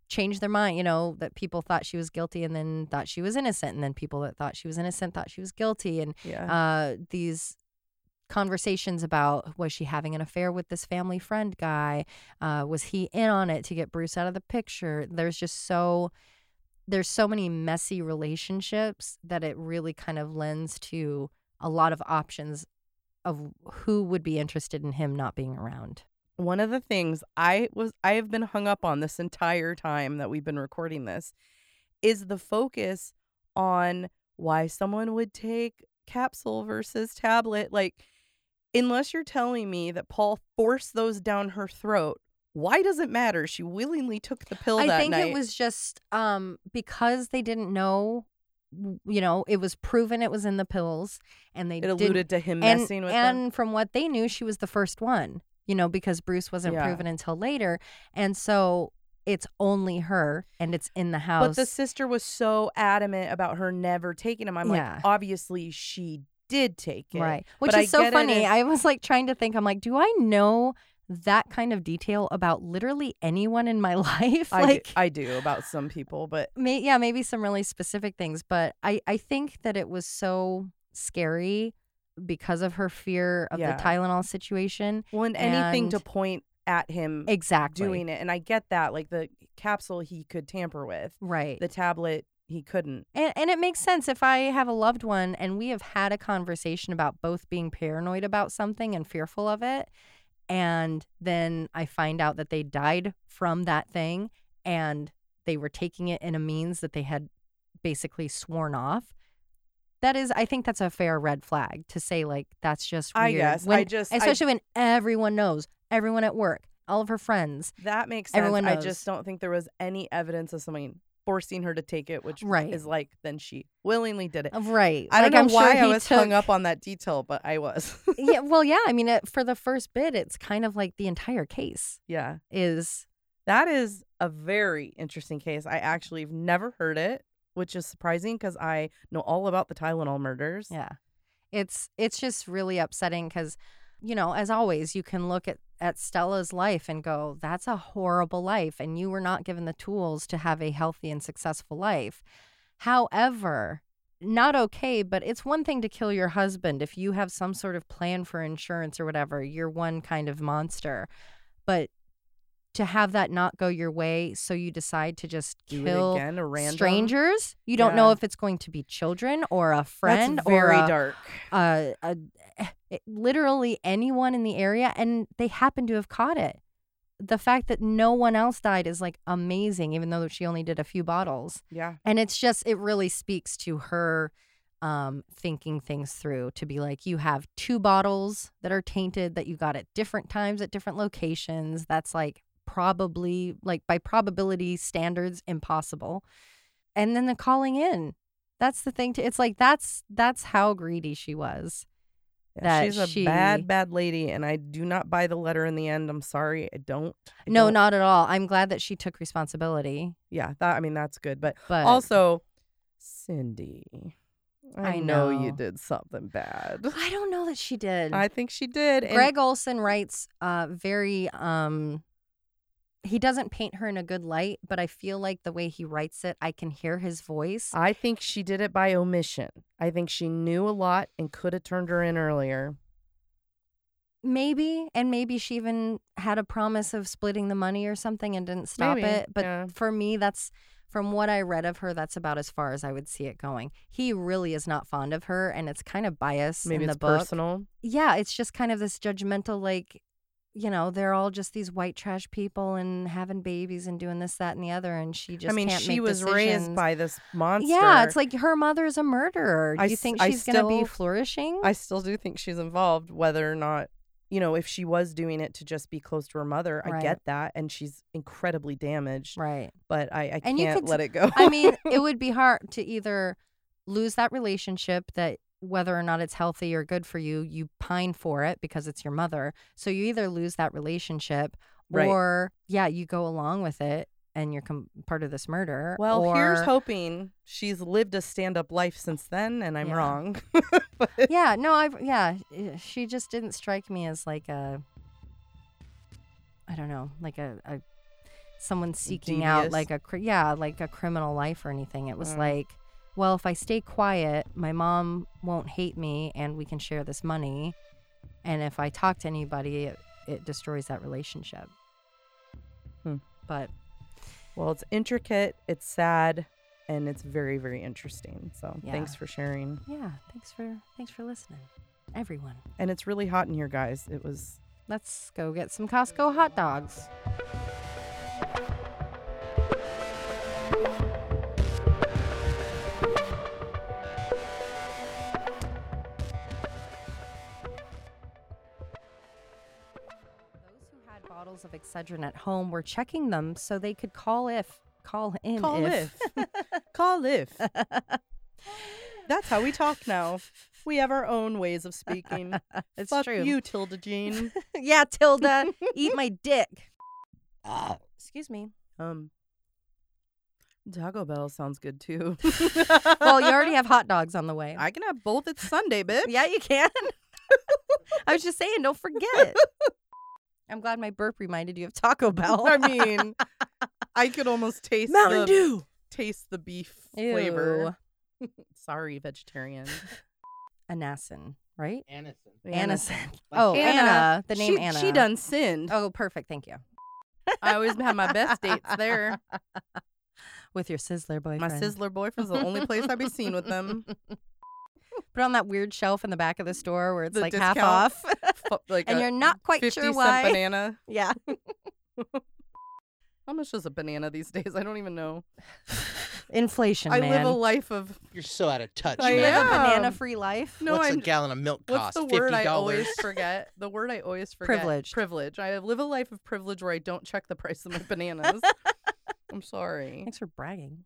Speaker 1: changed their mind. You know, that people thought she was guilty and then thought she was innocent, and then people that thought she was innocent thought she was guilty. And
Speaker 2: yeah.
Speaker 1: uh, these conversations about was she having an affair with this family friend guy? Uh, was he in on it to get Bruce out of the picture? There's just so there's so many messy relationships that it really kind of lends to a lot of options of who would be interested in him not being around.
Speaker 2: one of the things I was I have been hung up on this entire time that we've been recording this is the focus on why someone would take capsule versus tablet like unless you're telling me that Paul forced those down her throat why does it matter she willingly took the pill
Speaker 1: I think
Speaker 2: night
Speaker 1: it was just um because they didn't know you know, it was proven it was in the pills and they
Speaker 2: it alluded to him
Speaker 1: and,
Speaker 2: messing with
Speaker 1: and
Speaker 2: them
Speaker 1: from what they knew, she was the first one, you know, because Bruce wasn't
Speaker 2: Yeah.
Speaker 1: proven until later. And so it's only her and it's in the house.
Speaker 2: but the sister was so adamant about her never taking him I'm
Speaker 1: Yeah.
Speaker 2: like obviously she did take it.
Speaker 1: Right. Which
Speaker 2: But
Speaker 1: is
Speaker 2: I
Speaker 1: so funny.
Speaker 2: if-
Speaker 1: I was like trying to think, I'm like, do I know that kind of detail about literally anyone in my life?
Speaker 2: I,
Speaker 1: like
Speaker 2: do, I do about some people, but
Speaker 1: may, yeah, maybe some really specific things, but I, I think that it was so scary because of her fear of
Speaker 2: Yeah.
Speaker 1: the Tylenol situation.
Speaker 2: well, and anything to point at him
Speaker 1: Exactly.
Speaker 2: doing it, and I get that. Like the capsule, he could tamper with.
Speaker 1: Right.
Speaker 2: The tablet, he couldn't.
Speaker 1: And, and it makes sense if I have a loved one and we have had a conversation about both being paranoid about something and fearful of it. And then I find out that they died from that thing and they were taking it in a means that they had basically sworn off. That is, I think that's a fair red flag to say, like, that's just weird.
Speaker 2: I guess.
Speaker 1: When-
Speaker 2: I just I-
Speaker 1: especially when everyone knows, everyone at work, all of her friends.
Speaker 2: that makes sense.
Speaker 1: everyone
Speaker 2: I just don't think there was any evidence of someone forcing her to take it, which
Speaker 1: Right.
Speaker 2: is like then she willingly did it.
Speaker 1: Uh, right.
Speaker 2: I don't
Speaker 1: like,
Speaker 2: know
Speaker 1: I'm
Speaker 2: why
Speaker 1: sure
Speaker 2: I was hung up on that detail, but I was.
Speaker 1: yeah, well, yeah. I mean, it, for the first bit, it's kind of like the entire case
Speaker 2: yeah.
Speaker 1: is
Speaker 2: That is a very interesting case. I actually have never heard it, which is surprising because I know all about the Tylenol murders.
Speaker 1: yeah. It's it's just really upsetting because, you know, as always, you can look at at Stella's life and go, "That's a horrible life," and you were not given the tools to have a healthy and successful life. However, not okay, but it's one thing to kill your husband if you have some sort of plan for insurance or whatever. You're one kind of monster, but to have that not go your way, so you decide to just
Speaker 2: Do
Speaker 1: kill
Speaker 2: again,
Speaker 1: strangers. You don't know if it's going to be children or a friend
Speaker 2: That's very
Speaker 1: or a,
Speaker 2: dark.
Speaker 1: a, a, eh, literally anyone in the area, and they happen to have caught it. The fact that no one else died is like amazing, even though she only did a few bottles.
Speaker 2: Yeah.
Speaker 1: And it's just, it really speaks to her um, thinking things through to be like, you have two bottles that are tainted that you got at different times at different locations. That's like probably, like by probability standards, impossible. And then the calling in. That's the thing. To, it's like that's that's how greedy she was.
Speaker 2: Yeah, she's a
Speaker 1: she-
Speaker 2: bad, bad lady, and I do not buy the letter in the end. I'm sorry, I don't. I
Speaker 1: no,
Speaker 2: don't-
Speaker 1: not at all. I'm glad that she took responsibility,
Speaker 2: Yeah, that I mean that's good, but
Speaker 1: but
Speaker 2: also, Cindy, I,
Speaker 1: I
Speaker 2: know. you did something bad.
Speaker 1: I don't know that she did.
Speaker 2: I think she did. and
Speaker 1: Gregg Olsen writes uh very um he doesn't paint her in a good light, but I feel like the way he writes it, I can hear his voice.
Speaker 2: I think she did it by omission. I think she knew a lot and could have turned her in earlier.
Speaker 1: maybe, and maybe she even had a promise of splitting the money or something and didn't stop
Speaker 2: Maybe,
Speaker 1: it. But
Speaker 2: yeah.
Speaker 1: for me, that's from what I read of her, that's about as far as I would see it going. He really is not fond of her, and it's kind of biased
Speaker 2: Maybe
Speaker 1: in the book.
Speaker 2: personal.
Speaker 1: yeah, it's just kind of this judgmental, like, you know, they're all just these white trash people and having babies and doing this, that, and the other, and she just
Speaker 2: I mean, she was
Speaker 1: decisions.
Speaker 2: raised by this monster.
Speaker 1: Yeah, it's like her mother's a murderer. Do
Speaker 2: I
Speaker 1: you think she's gonna be
Speaker 2: still-
Speaker 1: flourishing?
Speaker 2: I still do think she's involved, whether or not, you know, if she was doing it to just be close to her mother, I get that. And she's incredibly damaged,
Speaker 1: right.
Speaker 2: but I, I
Speaker 1: And you
Speaker 2: can't
Speaker 1: could
Speaker 2: let it go.
Speaker 1: I mean, it would be hard to either lose that relationship that whether or not it's healthy or good for you, you pine for it because it's your mother. So you either lose that relationship
Speaker 2: Right.
Speaker 1: or yeah, you go along with it and you're com- part of this murder.
Speaker 2: well, here's hoping she's lived a stand up life since then, and I'm
Speaker 1: Yeah.
Speaker 2: wrong. but
Speaker 1: Yeah, no, I've yeah, eh, she just didn't strike me as like a I don't know, like a, a someone seeking out like a yeah, like a criminal life or anything. It was
Speaker 2: Mm.
Speaker 1: like, well, if I stay quiet, my mom won't hate me and we can share this money. And if I talk to anybody, it, it destroys that relationship.
Speaker 2: Hmm.
Speaker 1: But
Speaker 2: Well, it's intricate, it's sad, and it's very, very interesting. So
Speaker 1: Yeah.
Speaker 2: thanks for sharing.
Speaker 1: yeah, thanks for thanks for listening. Everyone.
Speaker 2: And it's really hot in here, guys. It was
Speaker 1: Let's go get some Costco hot dogs. Bottles of Excedrin at home were checking them so they could call if call in
Speaker 2: call
Speaker 1: if.
Speaker 2: if. call if. That's how we talk now. We have our own ways of speaking.
Speaker 1: it's
Speaker 2: Fuck
Speaker 1: true.
Speaker 2: you, Tilda Jean.
Speaker 1: yeah, Tilda, eat my dick. Excuse me.
Speaker 2: Um, Taco Bell sounds good too.
Speaker 1: well, you already have hot dogs on the way.
Speaker 2: I can have both. It's Sunday, bitch.
Speaker 1: yeah, you can. I was just saying, don't forget. I'm glad my burp reminded you of Taco Bell.
Speaker 2: I mean, I could almost taste
Speaker 1: Mountain
Speaker 2: the
Speaker 1: Dew.
Speaker 2: taste the beef
Speaker 1: Ew.
Speaker 2: flavor. Sorry, vegetarian.
Speaker 1: Anacin, right?
Speaker 3: Anison.
Speaker 1: Anison.
Speaker 3: Oh, like
Speaker 1: Oh,
Speaker 2: Anna.
Speaker 1: Anna. The name
Speaker 2: she,
Speaker 1: Anna.
Speaker 2: She done sinned.
Speaker 1: Oh, perfect. Thank you.
Speaker 2: I always have my best dates there.
Speaker 1: With your Sizzler boyfriend.
Speaker 2: My Sizzler boyfriend's the only place I be seen with them.
Speaker 1: Put on that weird shelf in the back of the store where it's
Speaker 2: The
Speaker 1: like half off.
Speaker 2: Like
Speaker 1: and you're not quite
Speaker 2: 50
Speaker 1: sure
Speaker 2: cent
Speaker 1: why.
Speaker 2: banana.
Speaker 1: Yeah.
Speaker 2: How much is a banana these days? I don't even know.
Speaker 1: Inflation,
Speaker 2: I
Speaker 1: man.
Speaker 2: live a life of
Speaker 3: You're so out of touch,
Speaker 2: I
Speaker 1: you
Speaker 3: man.
Speaker 1: live a banana free life.
Speaker 2: no.
Speaker 3: What's
Speaker 2: I'm
Speaker 3: a gallon of milk cost?
Speaker 2: What's
Speaker 3: cost?
Speaker 2: the
Speaker 3: Fifty
Speaker 2: word I always forget? The word I always forget.
Speaker 1: Privileged.
Speaker 2: Privilege. I live a life of privilege where I don't check the price of my bananas. I'm sorry.
Speaker 1: Thanks for bragging.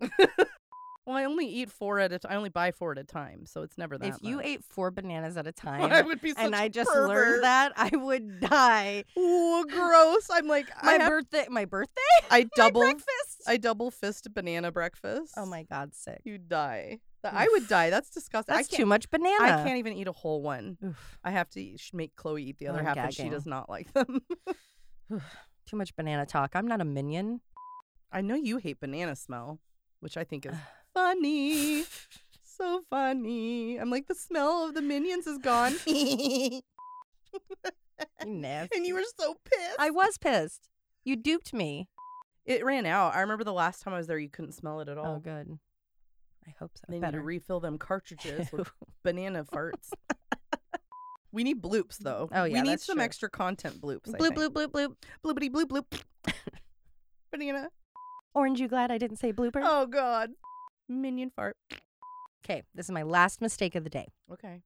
Speaker 2: Well, I only eat four at a time. I only buy four at a time, so it's never that.
Speaker 1: if you
Speaker 2: much.
Speaker 1: ate four bananas at a time
Speaker 2: would be
Speaker 1: and I just
Speaker 2: pervert.
Speaker 1: learned that, I would die.
Speaker 2: Ooh, gross! I'm like,
Speaker 1: My
Speaker 2: I, have-
Speaker 1: birthday my birthday?
Speaker 2: I
Speaker 1: My
Speaker 2: double,
Speaker 1: breakfast.
Speaker 2: I double fist banana breakfast.
Speaker 1: oh my god, sick.
Speaker 2: You die. I would die. That's disgusting.
Speaker 1: That's
Speaker 2: I
Speaker 1: too much banana.
Speaker 2: I can't even eat a whole one.
Speaker 1: Oof.
Speaker 2: I have to eat, make Chloe eat the other
Speaker 1: I'm
Speaker 2: half, and she does not like them.
Speaker 1: Too much banana talk. I'm not a minion.
Speaker 2: I know you hate banana smell, which I think is funny. so funny. I'm like, the smell of the minions is gone.
Speaker 1: Nasty.
Speaker 2: and you were so pissed.
Speaker 1: I was pissed. You duped me.
Speaker 2: it ran out. I remember the last time I was there, you couldn't smell it at all.
Speaker 1: Oh, good. I hope so.
Speaker 2: They need to refill them cartridges with banana farts. We need bloops though.
Speaker 1: Oh, yeah,
Speaker 2: we need some
Speaker 1: true.
Speaker 2: extra content bloops.
Speaker 1: Bloop, bloop, bloop, bloop.
Speaker 2: bloopity bloop bloop. banana.
Speaker 1: Orange, you glad I didn't say blooper?
Speaker 2: Oh God. Minion fart.
Speaker 1: Okay, this is my last mistake of the day.
Speaker 2: Okay.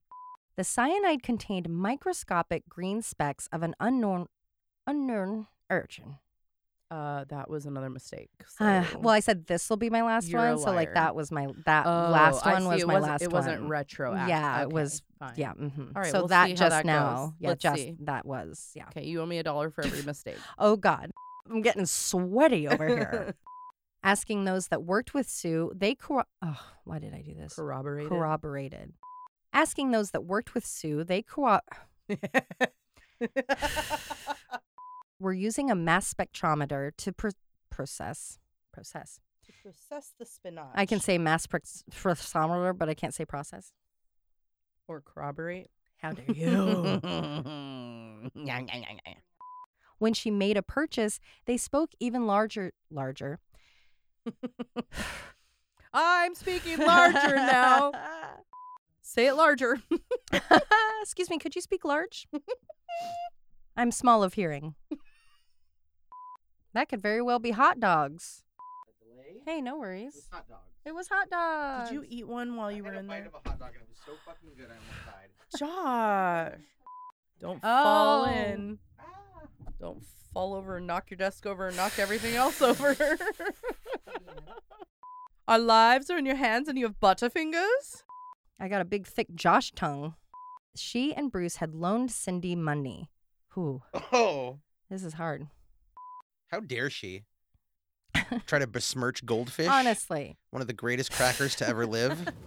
Speaker 1: The cyanide contained microscopic green specks of an unknown, unknown urchin.
Speaker 2: Uh, that was another mistake. So.
Speaker 1: Uh, well, I said this will be my last
Speaker 2: You're
Speaker 1: one, so like that was my that
Speaker 2: Oh,
Speaker 1: last one was my last
Speaker 2: It wasn't
Speaker 1: one.
Speaker 2: retroactive.
Speaker 1: Yeah, it was-
Speaker 2: fine.
Speaker 1: Yeah. hmm
Speaker 2: All right,
Speaker 1: so
Speaker 2: we'll
Speaker 1: that just
Speaker 2: that
Speaker 1: now,
Speaker 2: goes.
Speaker 1: yeah,
Speaker 2: Let's
Speaker 1: just
Speaker 2: see.
Speaker 1: that was yeah.
Speaker 2: Okay, you owe me a dollar for every mistake.
Speaker 1: Oh God, I'm getting sweaty over here. Asking those that worked with Sue, they corro- oh, why did I do this?
Speaker 2: Corroborated.
Speaker 1: Corroborated. Asking those that worked with Sue, they corro- were using a mass spectrometer to pr- process process.
Speaker 2: to process the spinach.
Speaker 1: I can say mass spectrometer, but I can't say process.
Speaker 2: or corroborate.
Speaker 1: How dare you? when she made a purchase, they spoke even larger, larger.
Speaker 2: I'm speaking larger now. Say it larger.
Speaker 1: Excuse me, could you speak large? I'm small of hearing. That could very well be hot dogs. Hey, no worries.
Speaker 3: hot dogs.
Speaker 1: It was hot dogs.
Speaker 2: Did you eat one while you
Speaker 3: I
Speaker 2: were
Speaker 3: had
Speaker 2: in
Speaker 3: a bite
Speaker 2: there?
Speaker 3: of a hot dog and it was so fucking good I almost died.
Speaker 2: Josh. Don't oh. fall
Speaker 1: Oh.
Speaker 2: in. Don't fall over and knock your desk over and knock everything else over. Our lives are in your hands and you have butterfingers?
Speaker 1: I got a big, thick Josh tongue. She and Bruce had loaned Cindy money. Whew,
Speaker 3: Oh,
Speaker 1: this is hard.
Speaker 3: how dare she? Try to besmirch goldfish,
Speaker 1: Honestly.
Speaker 3: one of the greatest crackers to ever live.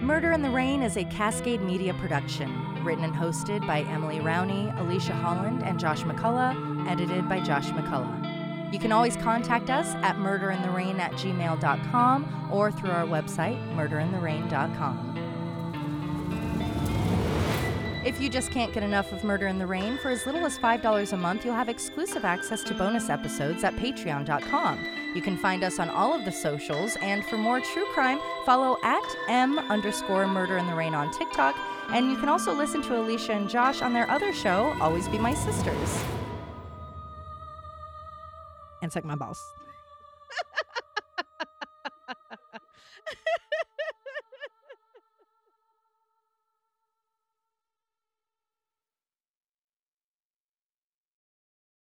Speaker 1: Murder in the Rain is a Cascade Media production, written and hosted by Emily Rowney, Alicia Holland, and Josh McCullough, edited by Josh McCullough. You can always contact us at murderintherain at gmail.com or through our website, murderintherain.com. If you just can't get enough of Murder in the Rain, for as little as $5 a month, you'll have exclusive access to bonus episodes at patreon.com. You can find us on all of the socials, and for more true crime, follow at M underscore Murder in the Rain on TikTok. And you can also listen to Alicia and Josh on their other show, Always Be My Sisters. And suck my balls.